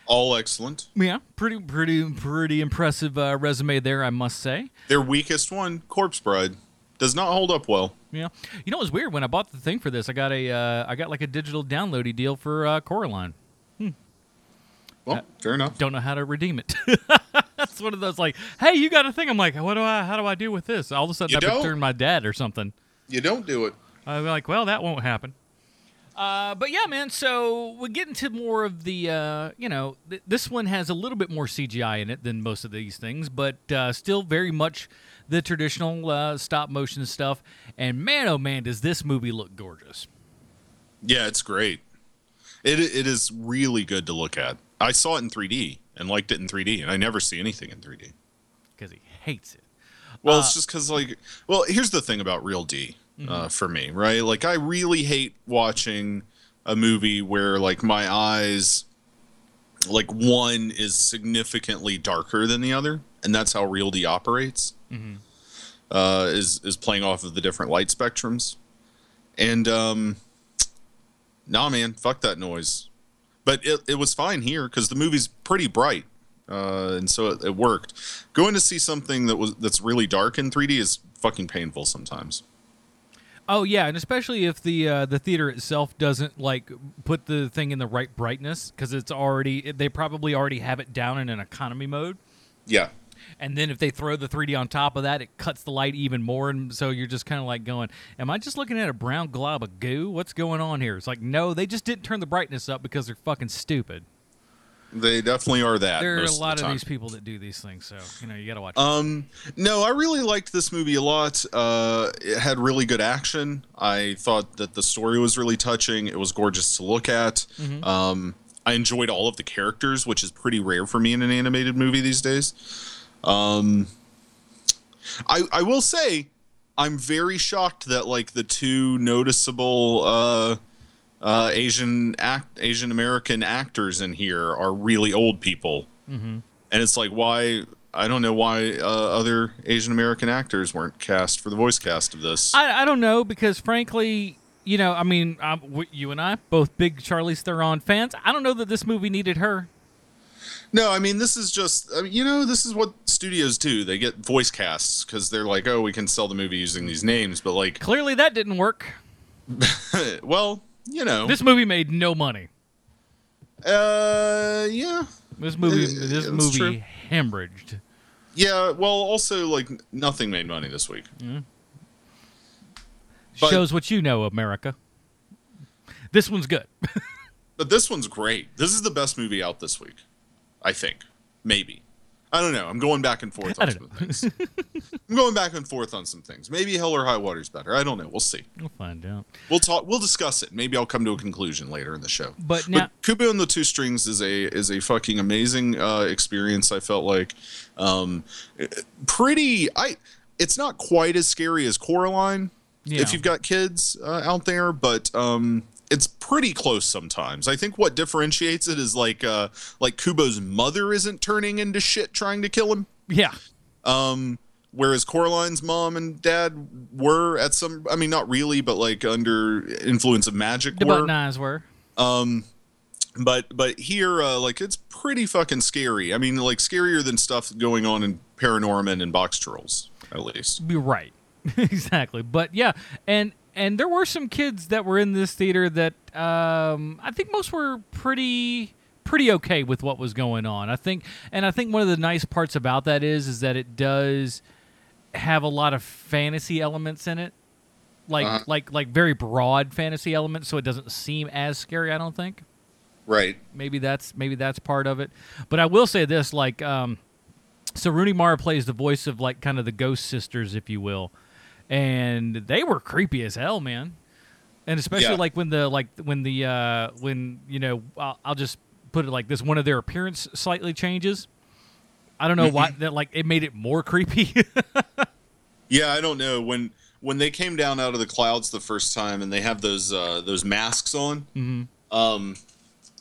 All excellent. Yeah, pretty pretty pretty impressive uh, resume there, I must say. Their weakest one, Corpse Bride, does not hold up well. Yeah, you know it was weird when I bought the thing for this. I got a uh, I got like a digital downloady deal for uh, Coraline. Well, fair enough. Don't know how to redeem it. That's one of those like, hey, you got a thing. I'm like, what do I? How do I do with this? All of a sudden, You I don't. turn my dad or something. You don't do it. I'm like, well, that won't happen. Uh, but yeah, man. So we get into more of the, uh, you know, th- this one has a little bit more CGI in it than most of these things, but uh, still very much the traditional uh, stop motion stuff. And man, oh man, does this movie look gorgeous! Yeah, it's great. It it is really good to look at. I saw it in 3D and liked it in 3D, and I never see anything in 3D. Because he hates it. Well, Uh, it's just because like, well, here's the thing about Real D uh, Mhm. for me, right? Like, I really hate watching a movie where like my eyes, like one is significantly darker than the other, and that's how Real D operates. Mhm. Uh, is is playing off of the different light spectrums, and um, nah, man, fuck that noise. But it, it was fine here because the movie's pretty bright, uh, and so it, it worked. Going to see something that was that's really dark in 3D is fucking painful sometimes. Oh yeah, and especially if the uh, the theater itself doesn't like put the thing in the right brightness because it's already they probably already have it down in an economy mode. Yeah, And then if they throw the 3D on top of that, it cuts the light even more, and so you're just kind of like going, "Am I just looking at a brown glob of goo? What's going on here?" It's like, no, they just didn't turn the brightness up because they're fucking stupid. they definitely are that. there are a lot the of, these people that do these things, so you know you got to watch. Um, no, I really liked this movie a lot. Uh, it had really good action. I thought that the story was really touching. It was gorgeous to look at. Mhm. Um, I enjoyed all of the characters, which is pretty rare for me in an animated movie these days. Um, I I will say, I'm very shocked that like the two noticeable uh, uh, Asian act Asian American actors in here are really old people Mm-hmm. and it's like why I don't know why uh, other Asian American actors weren't cast for the voice cast of this. I, I don't know because frankly, you know, I mean, um, w- you and I both big Charlize Theron fans. I don't know that this movie needed her. No, I mean this is just I mean, you know this is what studios do. They get voice casts because they're like, oh, we can sell the movie using these names, but like, Clearly, that didn't work. well, you know, This movie made no money. Uh, yeah. This movie, Uh, this that's movie true. hemorrhaged. Yeah. Well, also like nothing made money this week. But- Shows what you know, America. This one's good. But this one's great. This is the best movie out this week. I think. Maybe. I don't know. I'm going back and forth on some things. I'm going back and forth on some things. Maybe Hell or High Water's is better. I don't know. We'll see. we'll find out. We'll talk. We'll discuss it. Maybe I'll come to a conclusion later in the show. But now- Kubo and the Two Strings is a is a fucking amazing uh, experience. I felt like um, pretty. I. It's not quite as scary as Coraline Yeah. if you've got kids uh, out there, but um, it's pretty close sometimes. I think what differentiates it is like uh, like Kubo's mother isn't turning into shit trying to kill him. Yeah. Um, whereas Coraline's mom and dad were at some, I mean, not really, but like under influence of magic. The were. eyes were. Um, but but here, uh, like it's pretty fucking scary. I mean, like scarier than stuff going on in Paranorman and Box Trolls, at least. Be right. exactly. But yeah, and and there were some kids that were in this theater that um, I think most were pretty pretty okay with what was going on. I think, and I think one of the nice parts about that is is that it does have a lot of fantasy elements in it. Like Uh-huh. like like very broad fantasy elements, so it doesn't seem as scary. I don't think. Right. Maybe that's maybe that's part of it. But I will say this: like, um, so Rooney Mara plays the voice of like kind of the ghost sisters, if you will, and they were creepy as hell, man. And especially Yeah. like when the like when the uh when you know I'll, I'll just put it like this: one of their appearance slightly changes. I don't know why that like it made it more creepy. Yeah, I don't know when when they came down out of the clouds the first time and they have those uh, those masks on. Mhm. Um,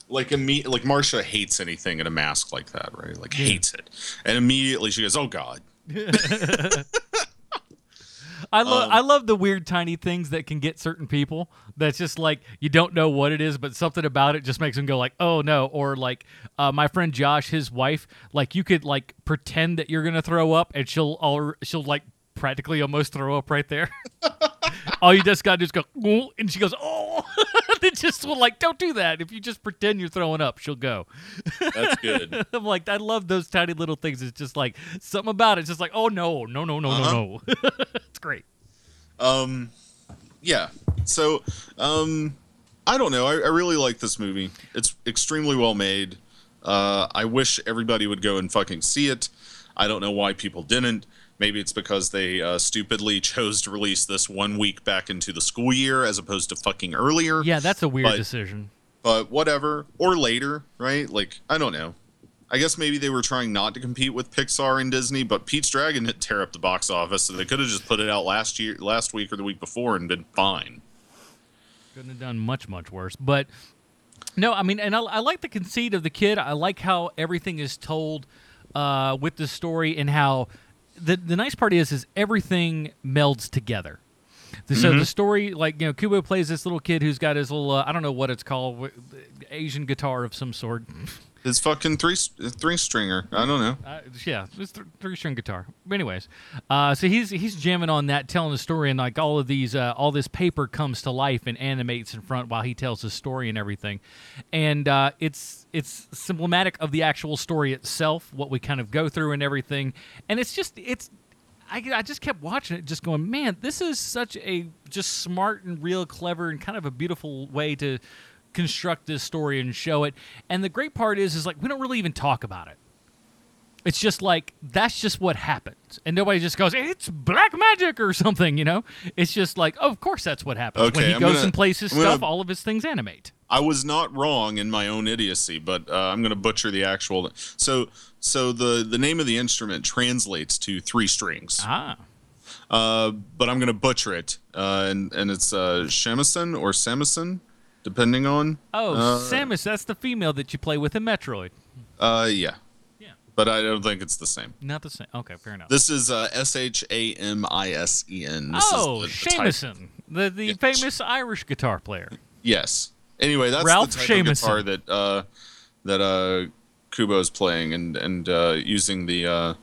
like imme- like Marsha hates anything in a mask like that, right? Like hates it, and immediately she goes, "Oh God." I love Um, I love the weird tiny things that can get certain people. That's just like you don't know what it is, but something about it just makes them go like, "Oh no!" Or like uh, my friend Josh, his wife, like you could like pretend that you're gonna throw up, and she'll all she'll like practically almost throw up right there. all you just gotta do is go, and she goes, "Oh!" it just will like don't do that. If you just pretend you're throwing up, she'll go. That's good. I'm like, I love those tiny little things. It's just like something about it. It's just like, oh no, no, no, no, Uh-huh. no, no. it's great. Um, yeah. So, um, I don't know. I, I really like this movie. It's extremely well made. Uh, I wish everybody would go and fucking see it. I don't know why people didn't. Maybe it's because they uh, stupidly chose to release this one week back into the school year as opposed to fucking earlier. Yeah, that's a weird But- decision. But whatever. Or later, right? Like, I don't know. I guess maybe they were trying not to compete with Pixar and Disney, but Pete's Dragon didn't tear up the box office, so they could have just put it out last year, last week or the week before, and been fine. Couldn't have done much, much worse. But no, I mean, and I, I like the conceit of the kid. I like how everything is told uh, with the story, and how the the nice part is is everything melds together. The- So Mhm. the story, like you know, Kubo plays this little kid who's got his little uh, I don't know what it's called Asian guitar of some sort. His fucking three three stringer. I don't know. Uh, yeah, it's th- three string guitar. Anyways, uh, so he's he's jamming on that, telling the story, and like all of these, uh, all this paper comes to life and animates in front while he tells his story and everything, and uh, it's it's symptomatic of the actual story itself, what we kind of go through and everything, and it's just it's. I, I just kept watching it, just going, man, this is such a just smart and real clever and kind of a beautiful way to construct this story and show it. And the great part is, is like we don't really even talk about it. It's just like that's just what happens, and nobody just goes, "It's black magic" or something, you know. It's just like, oh, of course, that's what happens when he I'm goes gonna- and plays his I'm gonna- stuff. All of his things animate. I was not wrong in my own idiocy, but uh, I'm going to butcher the actual. So, so the the name of the instrument translates to three strings. Ah. Uh, but I'm going to butcher it, uh, and and it's uh, shamisen or samisen, depending on. Oh, uh, Samus, that's the female that you play with in Metroid. Uh, yeah. Yeah. But I don't think it's the same. Not the same. Okay, fair enough. This is uh, S H A M I S E N. Oh, is the, the the famous Irish guitar player. Yes. Anyway, that's Ralph the type Seamuson. of guitar that uh, that uh, Kubo's playing and and uh, using the. Uh,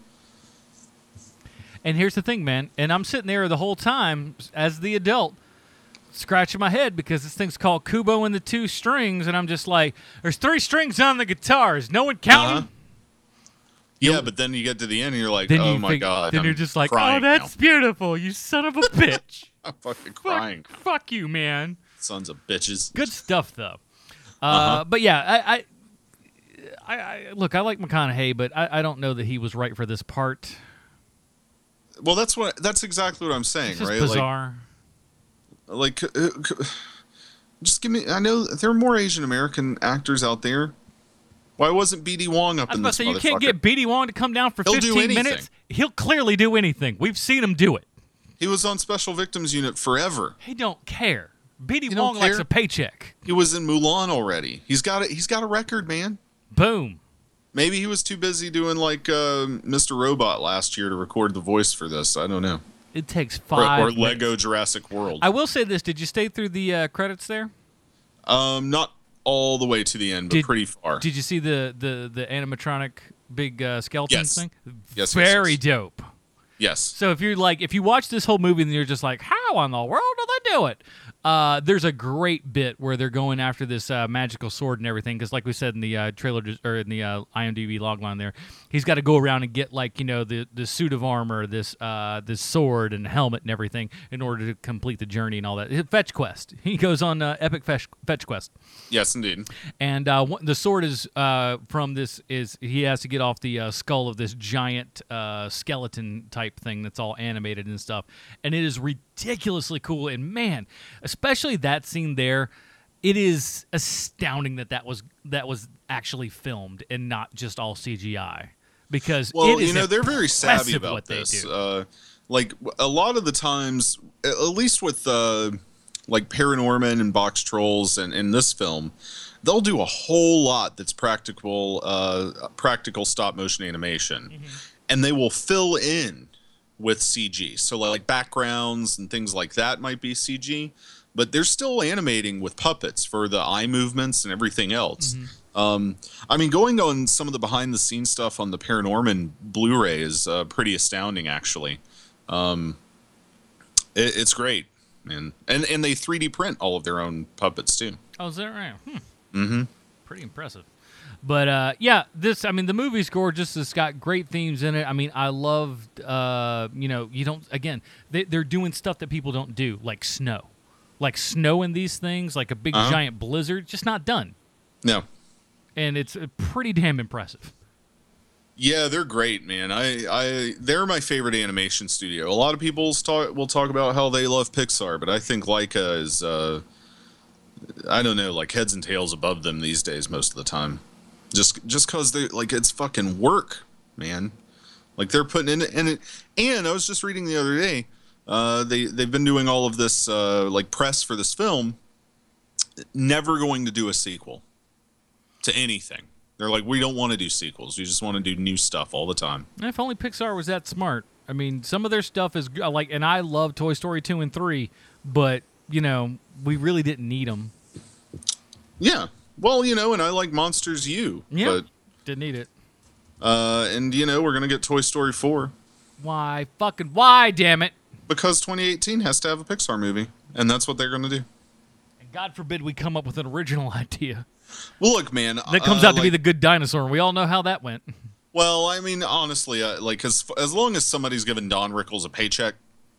And here's the thing, man. And I'm sitting there the whole time as the adult, scratching my head because this thing's called Kubo and the Two Strings, and I'm just like, there's three strings on the guitars. No one counting? Uh-huh. Yeah, but then you get to the end and you're like, Then oh you my think- god. Then I'm you're just like, oh, that's beautiful, you son of a bitch. I'm fucking crying. Fuck you, man. Sons of bitches. Good stuff, though. Uh, Uh-huh. But yeah, I, I, I, I look. I like McConaughey, but I, I don't know that he was right for this part. Well, that's what. That's exactly what I'm saying, It's just right? bizarre. Like, like, uh, just give me. I know there are more Asian American actors out there. Why wasn't BD Wong up I was in about this say you can't get BD Wong to come down for He'll do 15 anything. minutes. He'll clearly do anything. We've seen him do it. He was on Special Victims Unit forever. He don't care. BD Wong likes a paycheck. He was in Mulan already. He's got a, He's got a record, man. Boom. Maybe he was too busy doing like uh, Mr. Robot last year to record the voice for this. I don't know. It takes Or, five. or minutes. Lego Jurassic World. I will say this: Did you stay through the uh, credits there? Um, not all the way to the end, but Did- pretty far. Did you see the the the animatronic big uh, skeleton Yes. thing? Yes, yes, Very yes. dope. yes. So if you're like, if you watch this whole movie and you're just like, how in the world do they do it? Uh, there's a great bit where they're going after this uh, magical sword and everything because, like we said in the uh, trailer or in the uh, IMDb logline, there, he's got to go around and get like you know the the suit of armor, this uh, this sword and helmet and everything in order to complete the journey and all that. Fetch quest. He goes on uh, epic fetch, fetch quest Yes, indeed. and uh, one- the sword is uh, from this is he has to get off the uh, skull of this giant uh, skeleton type thing that's all animated and stuff, and it is ridiculously cool. And man, especially that scene there, it is astounding that that was that was actually filmed and not just all CGI. Because Well, it is you know they're very savvy about this. Uh, like a lot of the times, at least with uh, like Paranorman and Box Trolls and in this film, they'll do a whole lot that's practical, uh, practical stop motion animation, Mm-hmm. and they will fill in with CG. So like backgrounds and things like that might be CG, but they're still animating with puppets for the eye movements and everything else. Um, I mean, going on some of the behind the scenes stuff on the Paranorman Blu-ray is uh, pretty astounding, actually. Um, it, it's great, man, and and they 3D print all of their own puppets too. Oh, is that right? Hmm. Mm-hmm. pretty impressive. But uh, yeah, this I mean the movie's gorgeous. It's got great themes in it. I mean, I loved uh, you know you don't again they, they're doing stuff that people don't do like snow, like snow in these things, like a big Uh-huh. giant blizzard, just not done, No, and it's uh, pretty damn impressive. Yeah, they're great, man. I, I, they're my favorite animation studio. A lot of people talk will talk about how they love Pixar, but I think Laika is, uh, I don't know, like heads and tails above them these days most of the time. Just, just cause they like it's fucking work, man. Like they're putting in it, and it, and I was just reading the other day, uh, they they've been doing all of this uh, like press for this film, never going to do a sequel to anything. They're like, we don't want to do sequels. We just want to do new stuff all the time. If only Pixar was that smart. I mean, some of their stuff is like, and I love Toy Story two and three, but you know we really didn't need them. Yeah. Well, you know, and I like Monsters U. Yeah, didn't need it. Uh, and you know, we're gonna get Toy Story four Why fucking why? Damn it! because 2018 has to have a Pixar movie, and that's what they're gonna do. And God forbid we come up with an original idea Well, look, man, that comes uh, out to be the good dinosaur, and we all know how that went. Well, I mean, honestly, uh, like, as as long as somebody's giving Don Rickles a paycheck,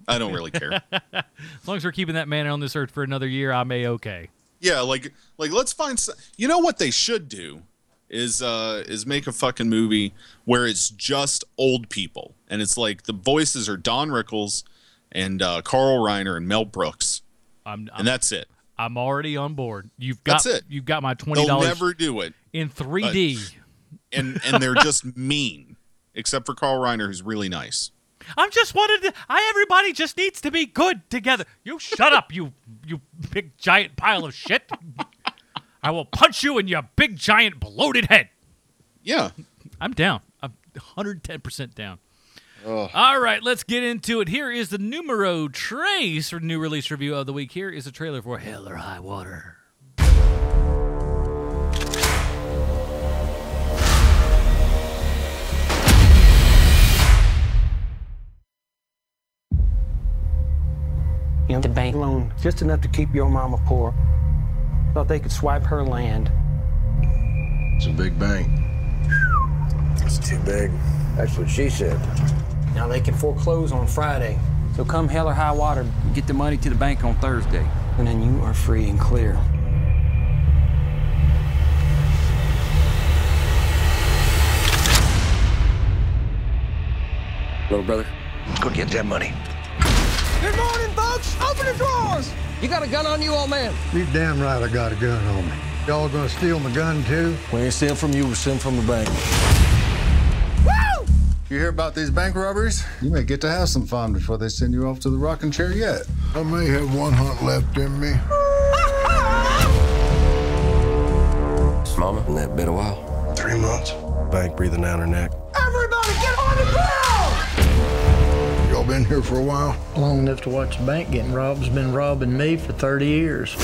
I don't really care. As long as we're keeping that man on this earth for another year, I'm a okay. Yeah, like like let's find some, you know what they should do is uh is make a fucking movie where it's just old people and it's like the voices are Don Rickles and uh Carl Reiner and Mel Brooks I'm, I'm and that's it. I'm already on board. You've got That's it. You've got my twenty They'll dollars never do it. in 3D. And and they're just mean except for Carl Reiner who's really nice. I'm just wanted to. I everybody just needs to be good together. You shut up, you you big giant pile of shit. I will punch you in your big giant bloated head. Yeah. I'm down. I'm 110% down. All right, let's get into it. Here is the numero trace for new release review of the week. Here is a trailer for Hell or High Water. You know, the bank loan just enough to keep your mama poor. Thought they could swipe her land. It's a big bank. It's too big. That's what she said. Now they can foreclose on Friday. So come hell or high water, Get the money to the bank on Thursday. and then you are free and clear. Little brother, go get that money. Good folks. Open the drawers. You got a gun on you, old man? You damn right I got a gun on me. Y'all gonna steal my gun too? We ain't stealing from you, we're stealing from the bank. Woo! You hear about these bank robberies? You may get to have some fun before they send you off to the rocking chair yet. I may have one hunt left in me. Mama, in that been a while? Three months. Bank breathing down her neck. Been here for a while? Long enough to watch the bank getting robbed has been robbing me for 30 years.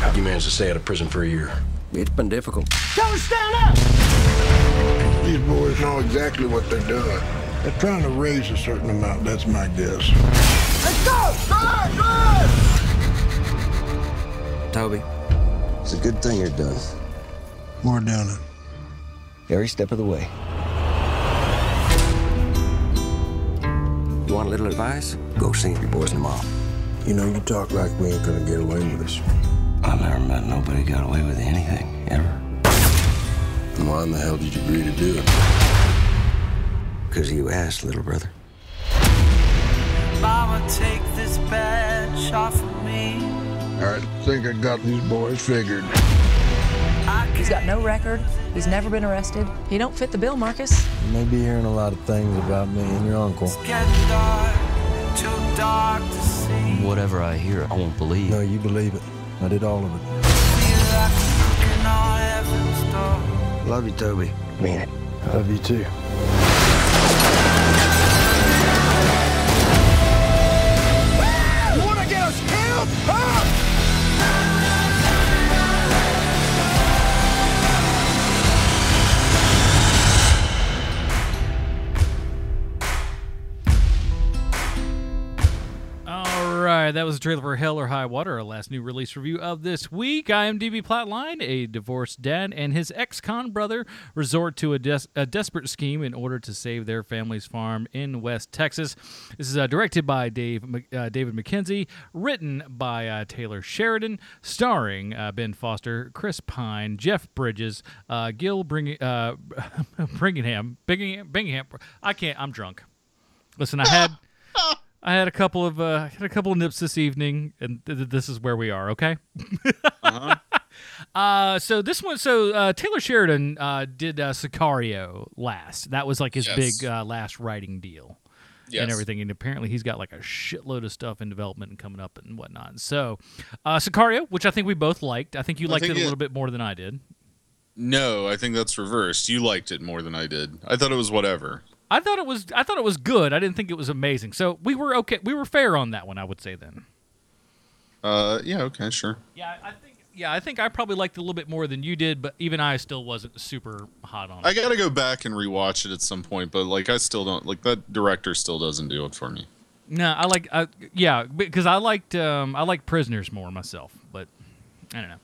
How'd you manage to stay out of prison for a year? It's been difficult. Don't stand up! These boys know exactly what they're doing. They're trying to raise a certain amount, that's my guess. Let's go! Good, good! Toby, it's a good thing you're done. More down it. Every step of the way. Want a little advice? Go see your boys in the mall. You know, you talk like we ain't gonna get away with this. I never met nobody got away with anything, ever. Then Why in the hell did you agree to do it? Because you asked, little brother. Mama, take this badge off of me. I think I got these boys figured. He's got no record. He's never been arrested. He don't fit the bill, Marcus. You may be hearing a lot of things about me and your uncle. Getting dark, too dark to see. Whatever I hear, I won't believe. No, you believe it. I did all of it. Feel like knocking on heaven's door. Love you, Toby. Mean it. I love you too. That was a trailer for Hell or High Water, our last new release review of this week. IMDb plotline: A divorced dad and his ex-con brother resort to a, des- a desperate scheme in order to save their family's farm in West Texas. This is uh, directed by Dave uh, David Mackenzie, written by uh, Taylor Sheridan, starring uh, Ben Foster, Chris Pine, Jeff Bridges, uh, Gil Bring- uh, Bringham, Bingham, Bingham. I can't. I'm drunk. Listen, I had. I had a couple of uh, had a couple of nips this evening, and th- th- this is where we are. Okay. Uh-huh. Uh, so this one, so uh, Taylor Sheridan uh, did uh, Sicario last. That was like his Yes. big uh, last writing deal Yes. and everything. And apparently, he's got like a shitload of stuff in development and coming up and whatnot. So, uh, Sicario, which I think we both liked. I think you liked think it a it- little bit more than I did. No, I think that's reversed. You liked it more than I did. I thought it was whatever. I thought it was I thought it was good. I didn't think it was amazing. So we were okay. We were fair on that one. I would say then. Uh, yeah, okay, sure. Yeah, I think. Yeah, I think I probably liked it a little bit more than you did, but even I still wasn't super hot on it. I gotta go back and rewatch it at some point, but like I still don't like that director still doesn't do it for me. No, I like. I, yeah, because I liked. Um, I like Prisoners more myself, but I don't know.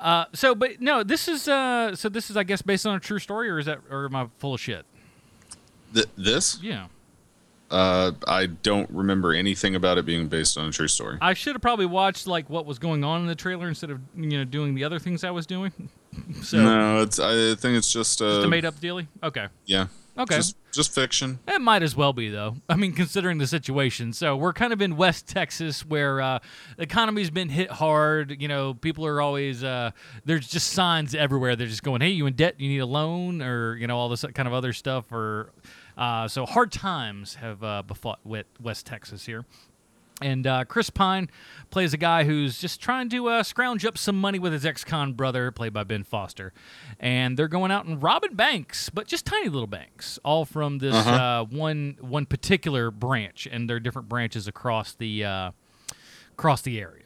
Uh, so, but no, this is. Uh, so this is, I guess, based on a true story, or is that, or am I full of shit? Th- this? Yeah. Uh, I don't remember anything about it being based on a true story. I should have probably watched like what was going on in the trailer instead of you know doing the other things I was doing. so no, it's. I think it's just. Uh, just a made up dealy. Okay. Yeah. Okay. Just, just fiction. It might as well be, though. I mean, considering the situation. So we're kind of in West Texas, where uh, the economy's been hit hard. You know, people are always uh, there's just signs everywhere. They're just going, "Hey, you in debt? You need a loan?" or you know, all this kind of other stuff. Or uh, so hard times have uh, befought with West Texas here. And uh, Chris Pine plays a guy who's just trying to uh, scrounge up some money with his ex-con brother, played by Ben Foster. And they're going out and robbing banks, but just tiny little banks, all from this Uh-huh. uh, one one particular branch. And there are different branches across the uh, across the area.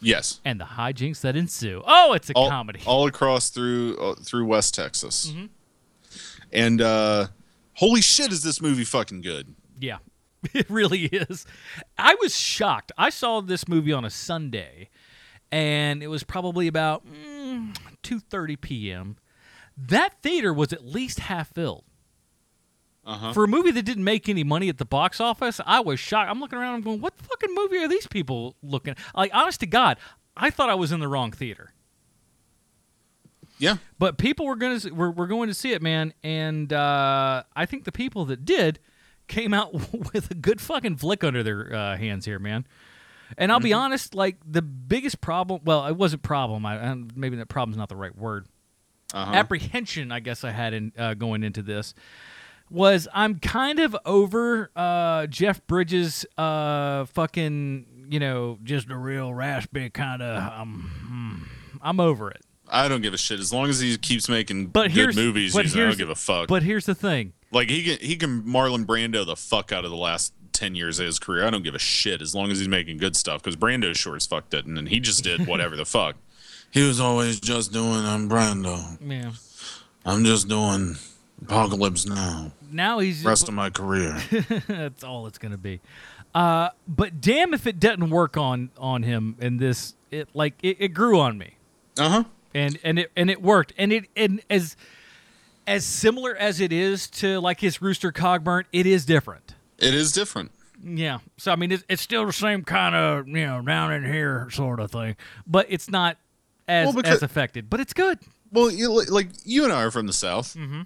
Yes. And the hijinks that ensue. Oh, it's a all, comedy. all across through uh, through West Texas. Mhm. And uh, holy shit, is this movie fucking good? Yeah. It really is. I was shocked. I saw this movie on a Sunday, and it was probably about mm, two thirty p.m. That theater was at least half filled. Uh-huh. For a movie that didn't make any money at the box office, I was shocked. I'm looking around. I'm going, "What fucking movie are these people looking?" Like, honest to God, I thought I was in the wrong theater. Yeah. But people were going to were, were going to see it, man, and uh, I think the people that did came out with a good fucking flick under their uh, hands here, man. And I'll be honest, like the biggest problem. Well, it wasn't problem. I, maybe that problem's not the right word. Uh-huh. Apprehension, I guess I had in uh, going into this was I'm kind of over uh, Jeff Bridges' uh, fucking you know just a real raspy kind of. Um, I'm over it. I don't give a shit as long as he keeps making But good movies. but I don't give a fuck. But here's the thing. Like he can he can Marlon Brando the fuck out of the last ten years of his career. I don't give a shit as long as he's making good stuff because Brando sure as fuck didn't, and he just did whatever the fuck. He was always just doing I'm Brando. Yeah. I'm just doing Apocalypse Now. Now he's Rest of my career. That's all it's gonna be. Uh, but damn if it doesn't work on on him in this. It like it, it grew on me. Uh huh. And and it and it worked. And it and as as similar as it is to like his Rooster Cogburn, it is different. It is different. Yeah. So I mean, it's, it's still the same kind of you know down in here sort of thing, but it's not as Well, because- as affected. But it's good. Well, you, like you and I are from the south. Mm-hmm.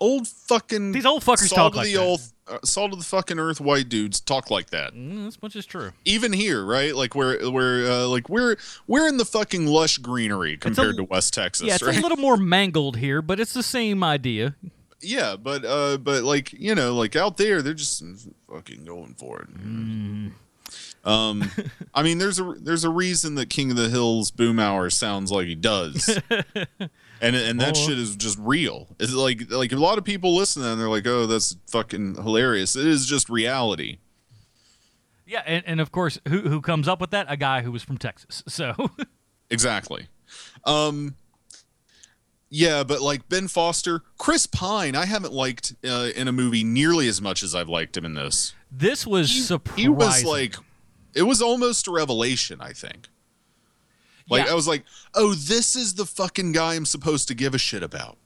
Old fucking These old fuckers talk like the that. old salt of the fucking earth white dudes talk like that. Mm, this much is true. Even here, right? Like we're we're uh, like we're we're in the fucking lush greenery compared to West Texas, yeah, it's right? a little more mangled here, but it's the same idea. yeah, but uh, but like you know, like out there, they're just fucking going for it. Mm. Um, I mean, there's a there's a reason that King of the Hills Boomhauer sounds like he does, and and that Oh. shit is just real. It's like like a lot of people listen and they're like, oh, that's fucking hilarious. It is just reality. Yeah, and, and of course, who who comes up with that? A guy who was from Texas. So Exactly. Um yeah, but like Ben Foster, Chris Pine, I haven't liked uh, in a movie nearly as much as I've liked him in this. this was surprising. He was like it was almost a revelation, I think. Like Yeah. I was like, "Oh, this is the fucking guy I'm supposed to give a shit about."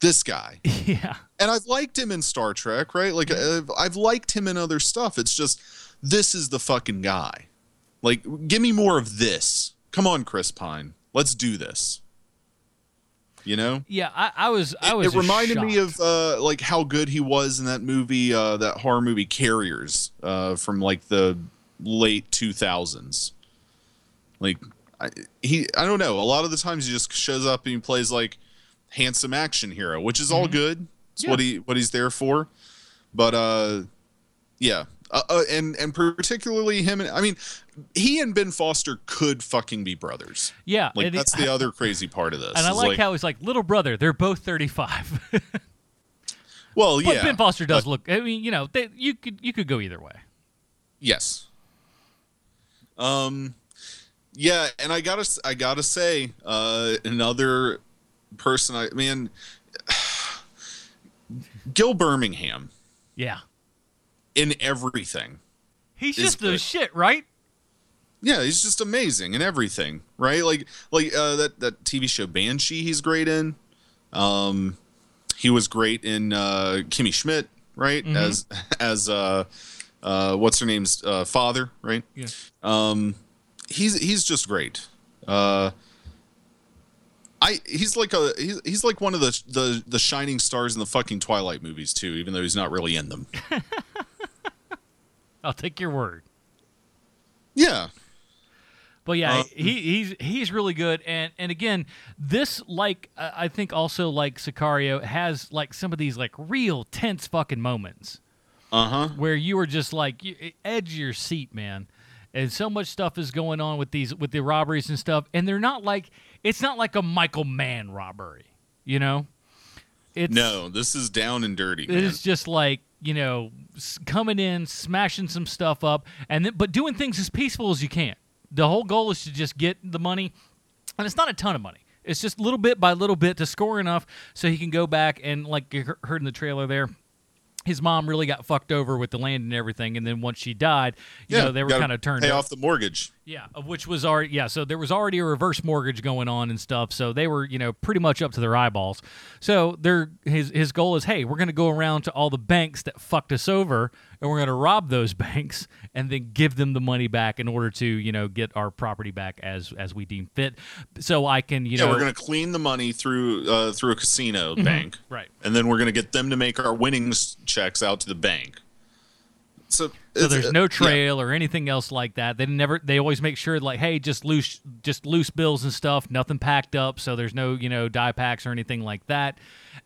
This guy. yeah. And I've liked him in Star Trek, right? Like I've, I've liked him in other stuff. It's just this is the fucking guy. Like give me more of this. Come on, Chris Pine. Let's do this. You know? Yeah, I, I was I It- was it reminded me of uh, like how good he was in that movie, uh, that horror movie Carriers, uh, from like the late two thousands. Like I, he, I don't know. A lot of the times he just shows up and he plays like handsome action hero, which is all Mm-hmm. good. It's Yeah. what he what he's there for. But uh, yeah, uh, uh, and and particularly him and I mean, he and Ben Foster could fucking be brothers. Yeah, like that's the other crazy part of this. and I is, like, how he's like little brother. They're both thirty five. well, but yeah, Ben Foster does but- look. I mean, you know, they, you could you could go either way. Yes. Um yeah, and I got to I got to say uh another person I man Gil Birmingham Yeah, in everything. he's just the good. shit, right? Yeah, he's just amazing in everything, right? Like like uh that that TV show Banshee he's great in. Um he was great in uh Kimmy Schmidt, right? Mhm. As as uh uh what's her name's uh father, right? Yeah. Um, he's he's just great. Uh, I he's like a he's, he's like one of the the the shining stars in the fucking Twilight movies too, even though he's not really in them. I'll take your word. Yeah, But yeah, Um, he, he's he's really good, and and again, this like uh, I think also like Sicario has like some of these like real tense fucking moments uh huh. where you were just like you, edge your seat, man. And so much stuff is going on with these with the robberies and stuff, and they're not like it's not like a Michael Mann robbery, you know. It's No, this is down and dirty. it Man. is just like you know coming in, smashing some stuff up, and then, but doing things as peaceful as you can. The whole goal is to just get the money, and it's not a ton of money. It's just little bit by little bit to score enough so he can go back and like you he- heard in the trailer there. His mom really got fucked over with the land and everything, and then once she died, you yeah, know, they were kind of turned pay up. off the mortgage. Yeah, which was already yeah. So there was already a reverse mortgage going on and stuff. So they were you know pretty much up to their eyeballs. So their his his goal is hey, we're gonna go around to all the banks that fucked us over, and we're gonna rob those banks and then give them the money back in order to you know get our property back as as we deem fit. So I can you yeah, know we're gonna clean the money through uh, through a casino Mhm, bank, right. And then we're gonna get them to make our winnings checks out to the bank. So, So there's uh, no yeah. trail or anything else like that. They never. They always make sure like, hey, just loose, just loose bills and stuff. Nothing packed up. So there's no you know die packs or anything like that.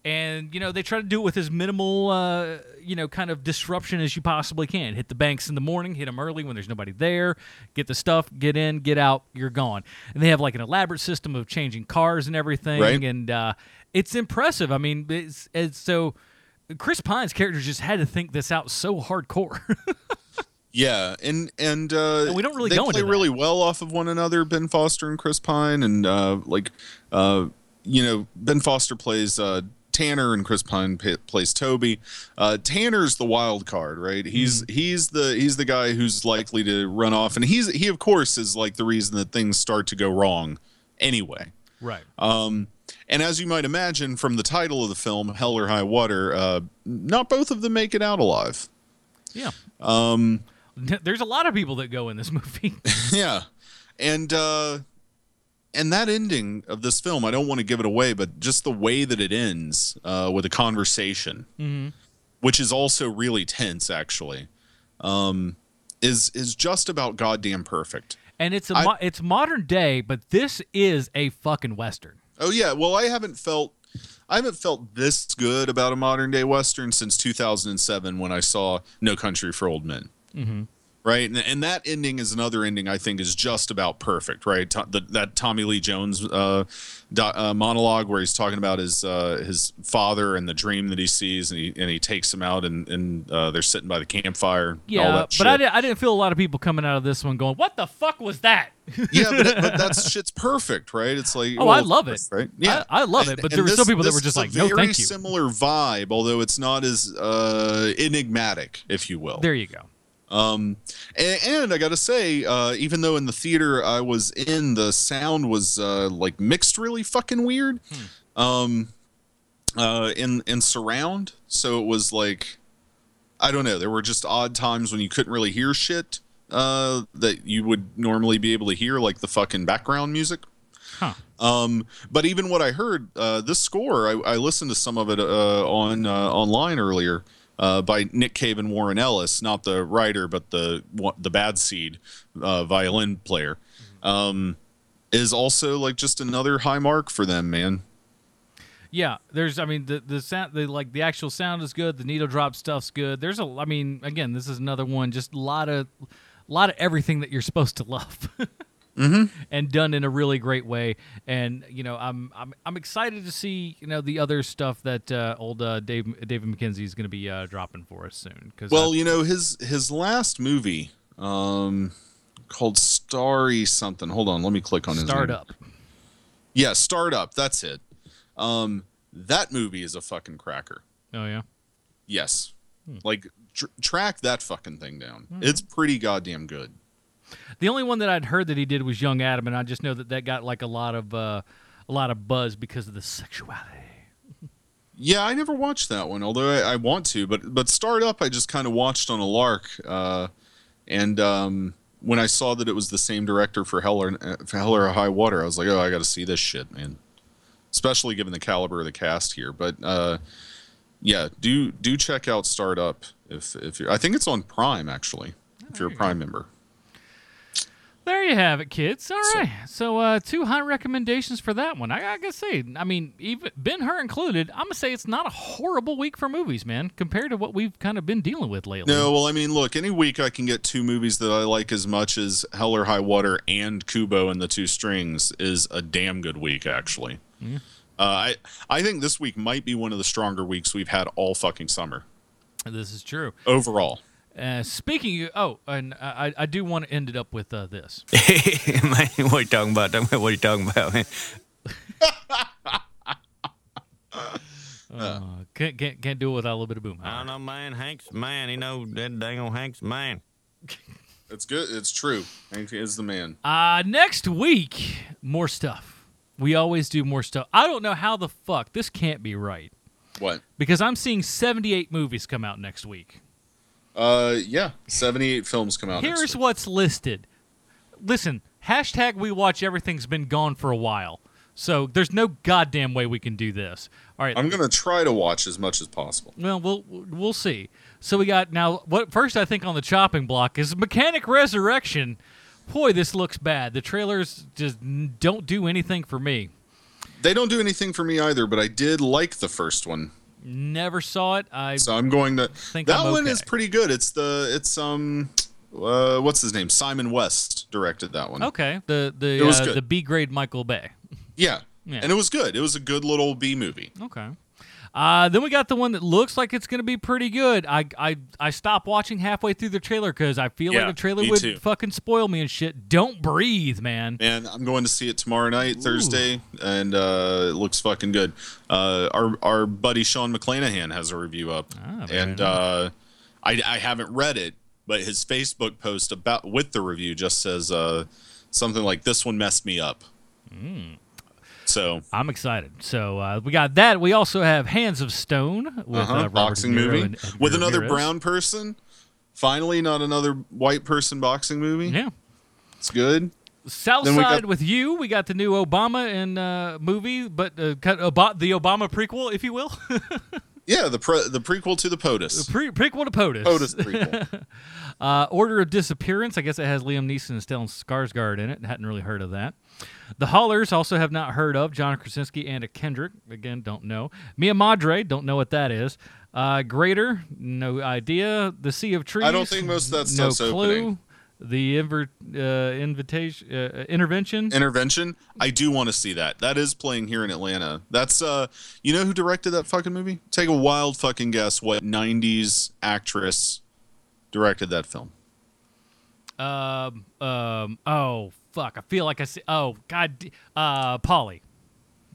And you know they try to do it with as minimal uh, you know kind of disruption as you possibly can. Hit the banks in the morning. Hit them early when there's nobody there. Get the stuff. Get in. Get out. You're gone. And they have like an elaborate system of changing cars and everything. Right. And uh, it's impressive. I mean, it's, it's so. Chris Pine's character just had to think this out so hardcore. Yeah, and and, uh, And we don't really they play really well off of one another. Ben Foster and Chris Pine, and uh, like uh, you know, Ben Foster plays uh, Tanner, and Chris Pine pa- plays Toby. Uh, Tanner's the wild card, right? He's Mm-hmm. he's the he's the guy who's likely to run off, and he's he of course is like the reason that things start to go wrong anyway. Right. Um, and as you might imagine from the title of the film, Hell or High Water, uh, not both of them make it out alive. Yeah. Um, There's a lot of people that go in this movie. yeah and uh and that ending of this film i don't want to give it away but just the way that it ends uh with a conversation Mhm. which is also really tense actually um is is just about goddamn perfect and it's a I- mo- it's modern day, but this is a fucking western. Oh yeah well i haven't felt i haven't felt this good about a modern day western since 2007 when i saw no country for old men Mm-hmm. Right? And, and that ending is another ending I think is just about perfect, right? To, the, that Tommy Lee Jones uh, do, uh, monologue where he's talking about his uh, his father and the dream that he sees, and he and he takes him out, and and uh, they're sitting by the campfire. Yeah, but shit. I, di- I didn't feel a lot of people coming out of this one going, "What the fuck was that?" yeah, but, it, but that's shit's perfect, right? It's like Oh, I love it. right? Yeah, I- I love it, but And there were some this- people that were just like, "No, thank you." Very Similar vibe, although it's not as uh, enigmatic, if you will. There you go. Um, and, and I gotta say, uh, even though in the theater I was in, the sound was uh, like mixed really fucking weird. Um, uh, in in surround, so it was like, I don't know. There were just odd times when you couldn't really hear shit uh, that you would normally be able to hear, like the fucking background music. Huh. Um, but even what I heard, uh, this score, I, I listened to some of it uh, on uh, online earlier uh, by Nick Cave and Warren Ellis, not the writer, but the the bad seed uh, violin player. Um, is also like just another high mark for them, man. Yeah, there's. I mean, the the sound, the like the actual sound is good. The needle drop stuff's good. There's a. I mean, again, this is another one. Just a lot of, lot of everything that you're supposed to love. Mm-hmm. and done in a really great way. And you know, I'm I'm I'm excited to see you know the other stuff that uh, old uh, Dave David Mackenzie is going to be uh, dropping for us soon. Because Well, you know his his last movie, um, called Starry something. Hold on, let me click on his name. Starred Up. Yeah, Starred Up. That's it. Um, that movie is a fucking cracker. Oh yeah. Yes. Hmm. Like tr- track that fucking thing down. Mhm. It's pretty goddamn good. The only one that I'd heard that he did was Young Adam, and I just know that that got like a lot of uh, a lot of buzz because of the sexuality. Yeah, I never watched that one, although I, I want to. But but Starred Up, I just kind of watched on a lark, uh, and um, when I saw that it was the same director for Hell or, uh, for Hell or High Water, I was like, oh, I got to see this shit, man. Especially given the caliber of the cast here. But uh, yeah, do do check out Starred Up if if you're, I think it's on Prime actually, if you're a Prime member. There you have it, kids. All right. So, uh, two high recommendations for that one. I, I gotta say, I mean, even Ben Hur included, I'm gonna say it's not a horrible week for movies, man, compared to what we've kind of been dealing with lately. No, well, I mean, look, any week I can get two movies that I like as much as Hell or High Water and Kubo and the Two Strings is a damn good week, actually. Yeah. Uh, I I think this week might be one of the stronger weeks we've had all fucking summer This is true. overall. Uh, speaking of, oh, and I, I do want to end it up with uh, this. man, what are you talking about? What are you talking about, man? Uh, can't, can't can't do it without a little bit of boom. I don't know, man. Hank's man. He know that dang old Hank's man. It's good. It's true. Hank is the man. Uh, next week, more stuff. We always do more stuff. I don't know how the fuck this can't be right What? because I'm seeing 78 movies come out next week. Uh, yeah. Seventy-eight films come out. Here's what's listed. Listen, hashtag we watch everything's been gone for a while. So there's no goddamn way we can do this. All right. I'm gonna try to watch as much as possible. Well, we'll we'll see. So we got now. What first I think on the chopping block is Mechanic Resurrection. Boy, this looks bad. The trailers just don't do anything for me. They don't do anything for me either, but I did like the first one, Never saw it. I so I'm going to. think that one is pretty good. It's the it's um, uh, what's his name? Simon West directed that one. okay. The the uh, the B grade Michael Bay. Yeah. Yeah. and it was good. It was a good little B movie. Okay. Uh, then we got the one that looks like it's going to be pretty good. I I I stopped watching halfway through the trailer because I feel Yeah, like the trailer would too. fucking spoil me and shit. Don't breathe, man. And I'm going to see it tomorrow night, Thursday, and uh, it looks fucking good. Uh, our our buddy Sean McClanahan has a review up, Ah, and nice. uh, I I haven't read it, but his Facebook post about with the review just says uh, something like this one messed me up. Mm. So I'm excited. So uh, we got that. We also have Hands of Stone with uh-huh, uh, boxing Niro movie and Edgar with another brown person. Finally, not another white person boxing movie. Yeah. It's good. South Then we Side got- with you. We got the new Obama and uh, movie, but uh, Oba- the Obama prequel, if you will. Yeah, the pre- the prequel to the POTUS. Pre- prequel to POTUS. POTUS prequel. uh, Order of Disappearance. I guess it has Liam Neeson and Stellan Skarsgård in it. Hadn't really heard of that. The Hollars also have not heard of. John Krasinski and a Kendrick. Again, don't know. Mia Madre. Don't know what that is. Uh, Greater. No idea. The Sea of Trees. I don't think most of that no clue. opening. The inver- uh, invitation uh, intervention. Intervention. I do want to see that. That is playing here in Atlanta. That's uh you know who directed that fucking movie? Take a wild fucking guess what 90s actress directed that film. Um. Um. Oh fuck! I feel like I see. Oh god. Uh. Polly.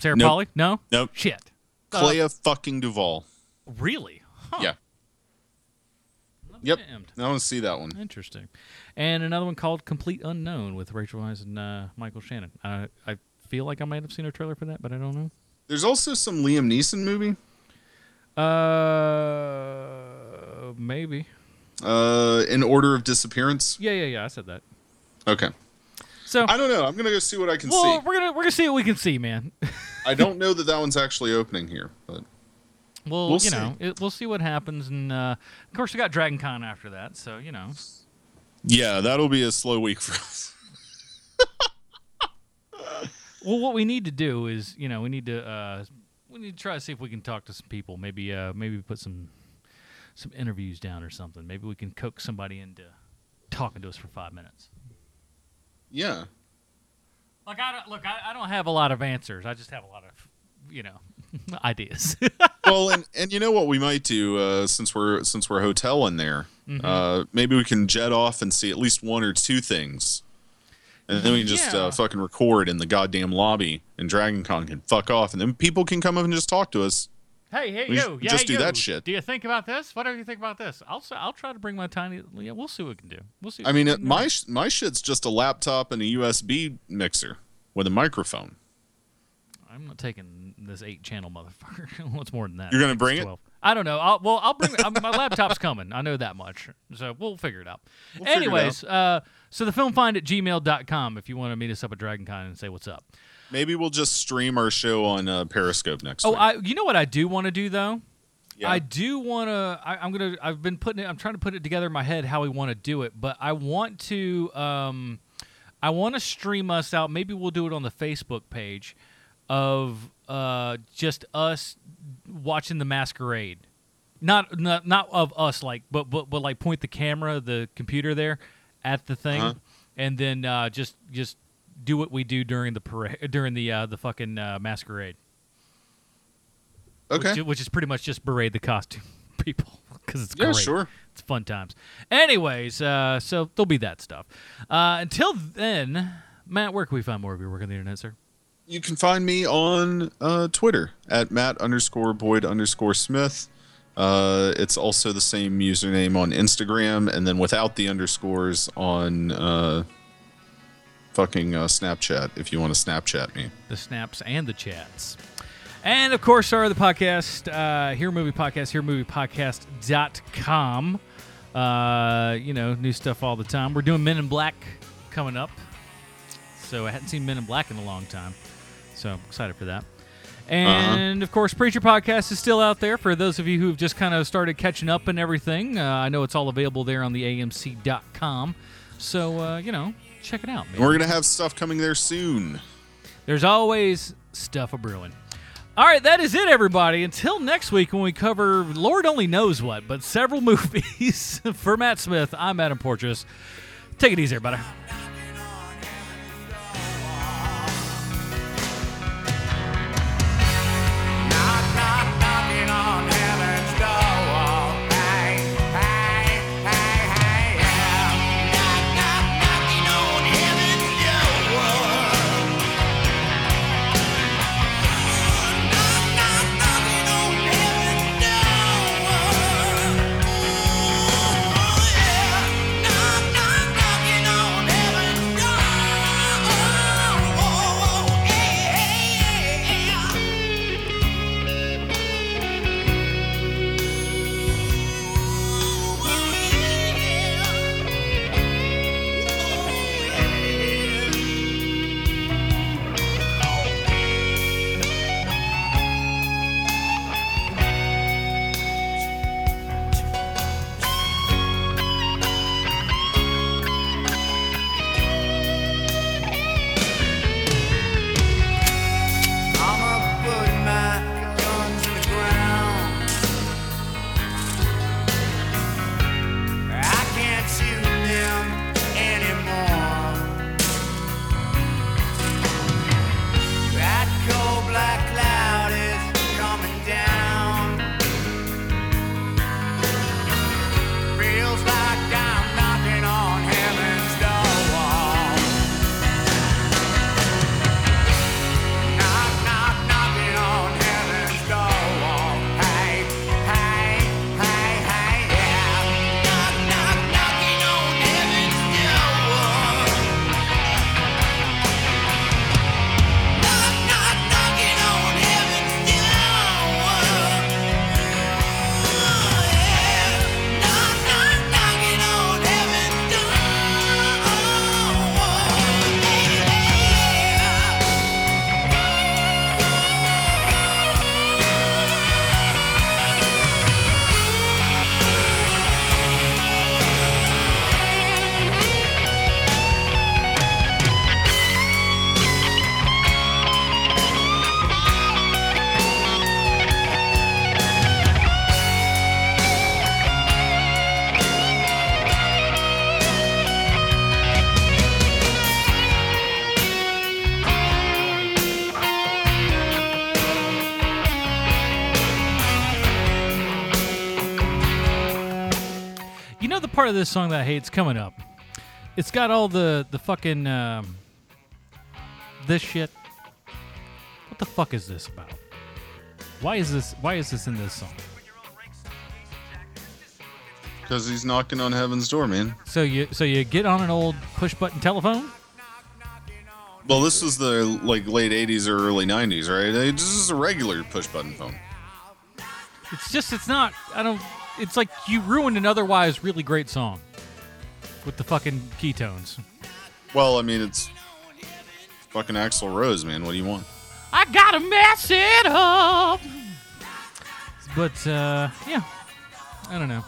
Sarah Nope. Polly? No. Nope. Shit. Uh, Clea fucking DuVall. really? Huh. Yeah. Yep. Damned. I want to see that one. Interesting. And another one called Complete Unknown with Rachel Weisz and uh, Michael Shannon. I I feel like I might have seen a trailer for that, but I don't know. There's also some Liam Neeson movie. Uh. Maybe. Uh in Order of Disappearance. Yeah. Yeah. Yeah. I said that. Okay. So I don't know. I'm gonna go see what I can well, see. we're gonna we're gonna see what we can see, man. I don't know that that one's actually opening here, but Well, We'll you see. know, it, we'll see what happens, and uh, of course we got Dragon Con after that, so you know. Yeah, that'll be a slow week for us. Well, what we need to do is, you know, we need to uh, we need to try to see if we can talk to some people. Maybe uh, maybe put some some interviews down or something. Maybe we can coax somebody into talking to us for five minutes. Yeah. Like I don't, look, I, I don't have a lot of answers. I just have a lot of, you know, ideas. well, and and you know what we might do uh, since we're since we're hotel in there, Mhm. uh, maybe we can jet off and see at least one or two things, and then we can just Yeah. uh, fucking record in the goddamn lobby, and Dragon Con can fuck off, and then people can come up and just talk to us. hey, hey, We yo, should yeah, just do yo, that shit. Do you think about this? What do you think about this? I'll I'll try to bring my tiny. Yeah, we'll see what we can do. We'll see. I mean, it, my my shit's just a laptop and a USB mixer with a microphone. I'm not taking this eight channel motherfucker. What's more than that? You're gonna bring it? 12. I don't know. I'll, well, I'll bring my laptop's coming. I know that much. So we'll figure it out. We'll figure it Anyways, uh, so the filmfind at gmail.com if you want to meet us up at DragonCon and say what's up. Maybe we'll just stream our show on uh, Periscope next Oh, week. I you know what I do want to do though? Yeah. I do want to. I'm gonna. I've been putting it. I'm trying to put it together in my head how we want to do it, but I want to. Um, I want to stream us out. Maybe we'll do it on the Facebook page of uh, just us watching the masquerade. Not not not of us like, but but but like point the camera, the computer there, at the thing, Uh-huh. and then uh, just just do what we do during the parade during the uh, the fucking uh, masquerade. Okay. Which, which is pretty much just berate the costume people because it's Yeah, great. sure. It's fun times. Anyways, uh, so there'll be that stuff. Uh, until then, Matt, where can we find more of your work on the internet, sir? You can find me on uh, Twitter at Matt underscore Boyd underscore Smith. Uh, it's also the same username on Instagram, and then without the underscores on uh, fucking uh, Snapchat if you want to Snapchat me. the snaps and the chats. And of course, our other podcast, uh, Here Movie Podcast, HereMoviePodcast.com. Uh, you know, new stuff all the time. We're doing Men in Black coming up. So I hadn't seen Men in Black in a long time. So I'm excited for that. And of course, Preacher Podcast is still out there for those of you who've just kind of started catching up and everything. Uh, I know it's all available there on the AMC.com. So, uh, you know, check it out, man. We're gonna have stuff coming there soon. There's always stuff a brewing. All right, that is it, everybody. Until next week when we cover Lord only knows what, but several movies. For Matt Smith, I'm Adam Portress. Take it easy, everybody. Of this song that I hate's coming up. It's got all the the fucking um, this shit. What the fuck is this about? Why is this? Why is this in this song? Because he's knocking on heaven's door, man. So you so you get on an old push button telephone. Well, this was the like late '80s or early '90s, right? This is a regular push button phone. It's just it's not. I don't. It's like you ruined an otherwise really great song with the fucking keytones. Well, I mean, it's fucking Axl Rose, man. What do you want? I gotta mess it up. But uh, yeah, I don't know.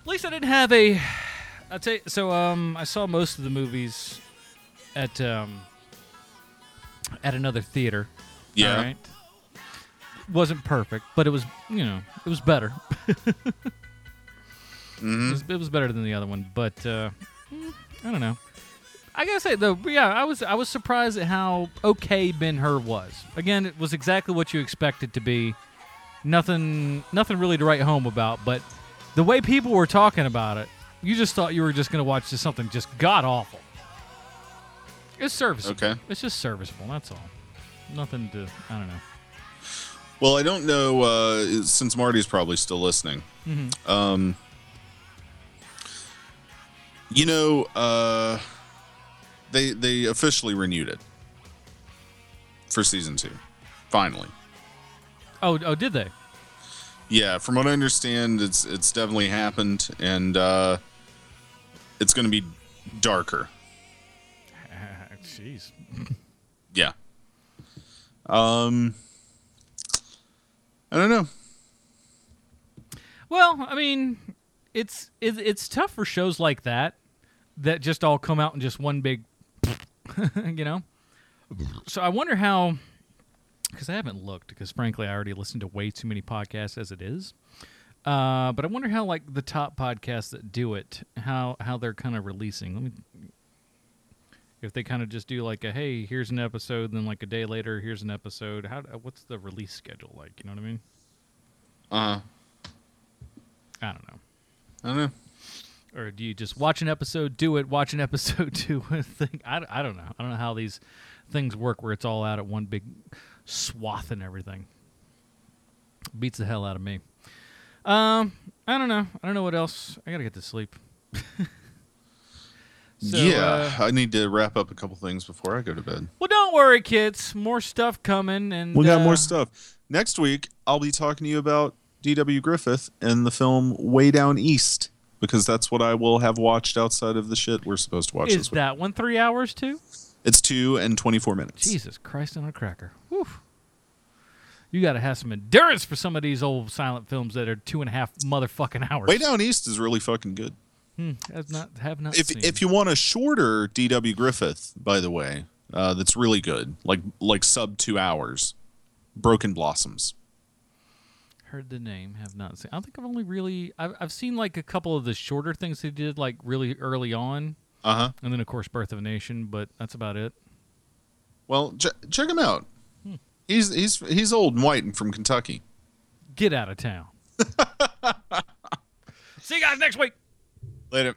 At least I didn't have a. I tell you, so um, I saw most of the movies at um, at another theater. Yeah. All right? Wasn't perfect, but it was you know it was better. Mm-hmm. it, was, it was better than the other one, but uh, I don't know. I gotta say though, yeah, I was I was surprised at how okay Ben Hur was. Again, it was exactly what you expected to be. Nothing, nothing really to write home about. But the way people were talking about it, you just thought you were just gonna watch just something just god awful. It's serviceable. Okay. It's just serviceable. That's all. Nothing to. I don't know. Well, I don't know uh, since Marty's probably still listening. Mhm. Um, you know, uh, they they officially renewed it for season two. Finally, Oh, oh, did they? yeah. From what I understand, it's it's definitely happened, and uh, it's going to be darker. Jeez. Yeah. Um, I don't know. Well, I mean, it's it, it's tough for shows like that that just all come out in just one big, you know. So I wonder how, because I haven't looked, because frankly I already listened to way too many podcasts as it is. Uh, but I wonder how like the top podcasts that do it, how how they're kind of releasing. Let me, if they kind of just do like a hey, here's an episode, then like a day later, here's an episode. How what's the release schedule like? You know what I mean? Uh, I don't know. I don't know. Or do you just watch an episode, do it, watch an episode, do a thing? I, I don't know. I don't know how these things work where it's all out at one big swath and everything. Beats the hell out of me. Um, I don't know. I don't know what else. I gotta get to sleep. So, yeah, uh, I need to wrap up a couple things before I go to bed. well, don't worry, kids. More stuff coming, and We got uh, more stuff. Next week, I'll be talking to you about D.W. Griffith and the film Way Down East because that's what I will have watched outside of the shit we're supposed to watch Is this week. that one three hours too? It's two and 24 minutes. Jesus Christ on a cracker. Whew. You got to have some endurance for some of these old silent films that are two and a half motherfucking hours. Way Down East is really fucking good. Hmm, have not have not If seen. if you want a shorter D.W. Griffith, by the way, uh, that's really good, like like sub two hours, Broken Blossoms. heard the name, have not seen. I think I've only really I've I've seen like a couple of the shorter things they did like really early on. Uh huh. And then of course Birth of a Nation, but that's about it. Well, ch- check him out. Hmm. He's he's he's old and white and from Kentucky. Get out of town. See you guys next week. Later.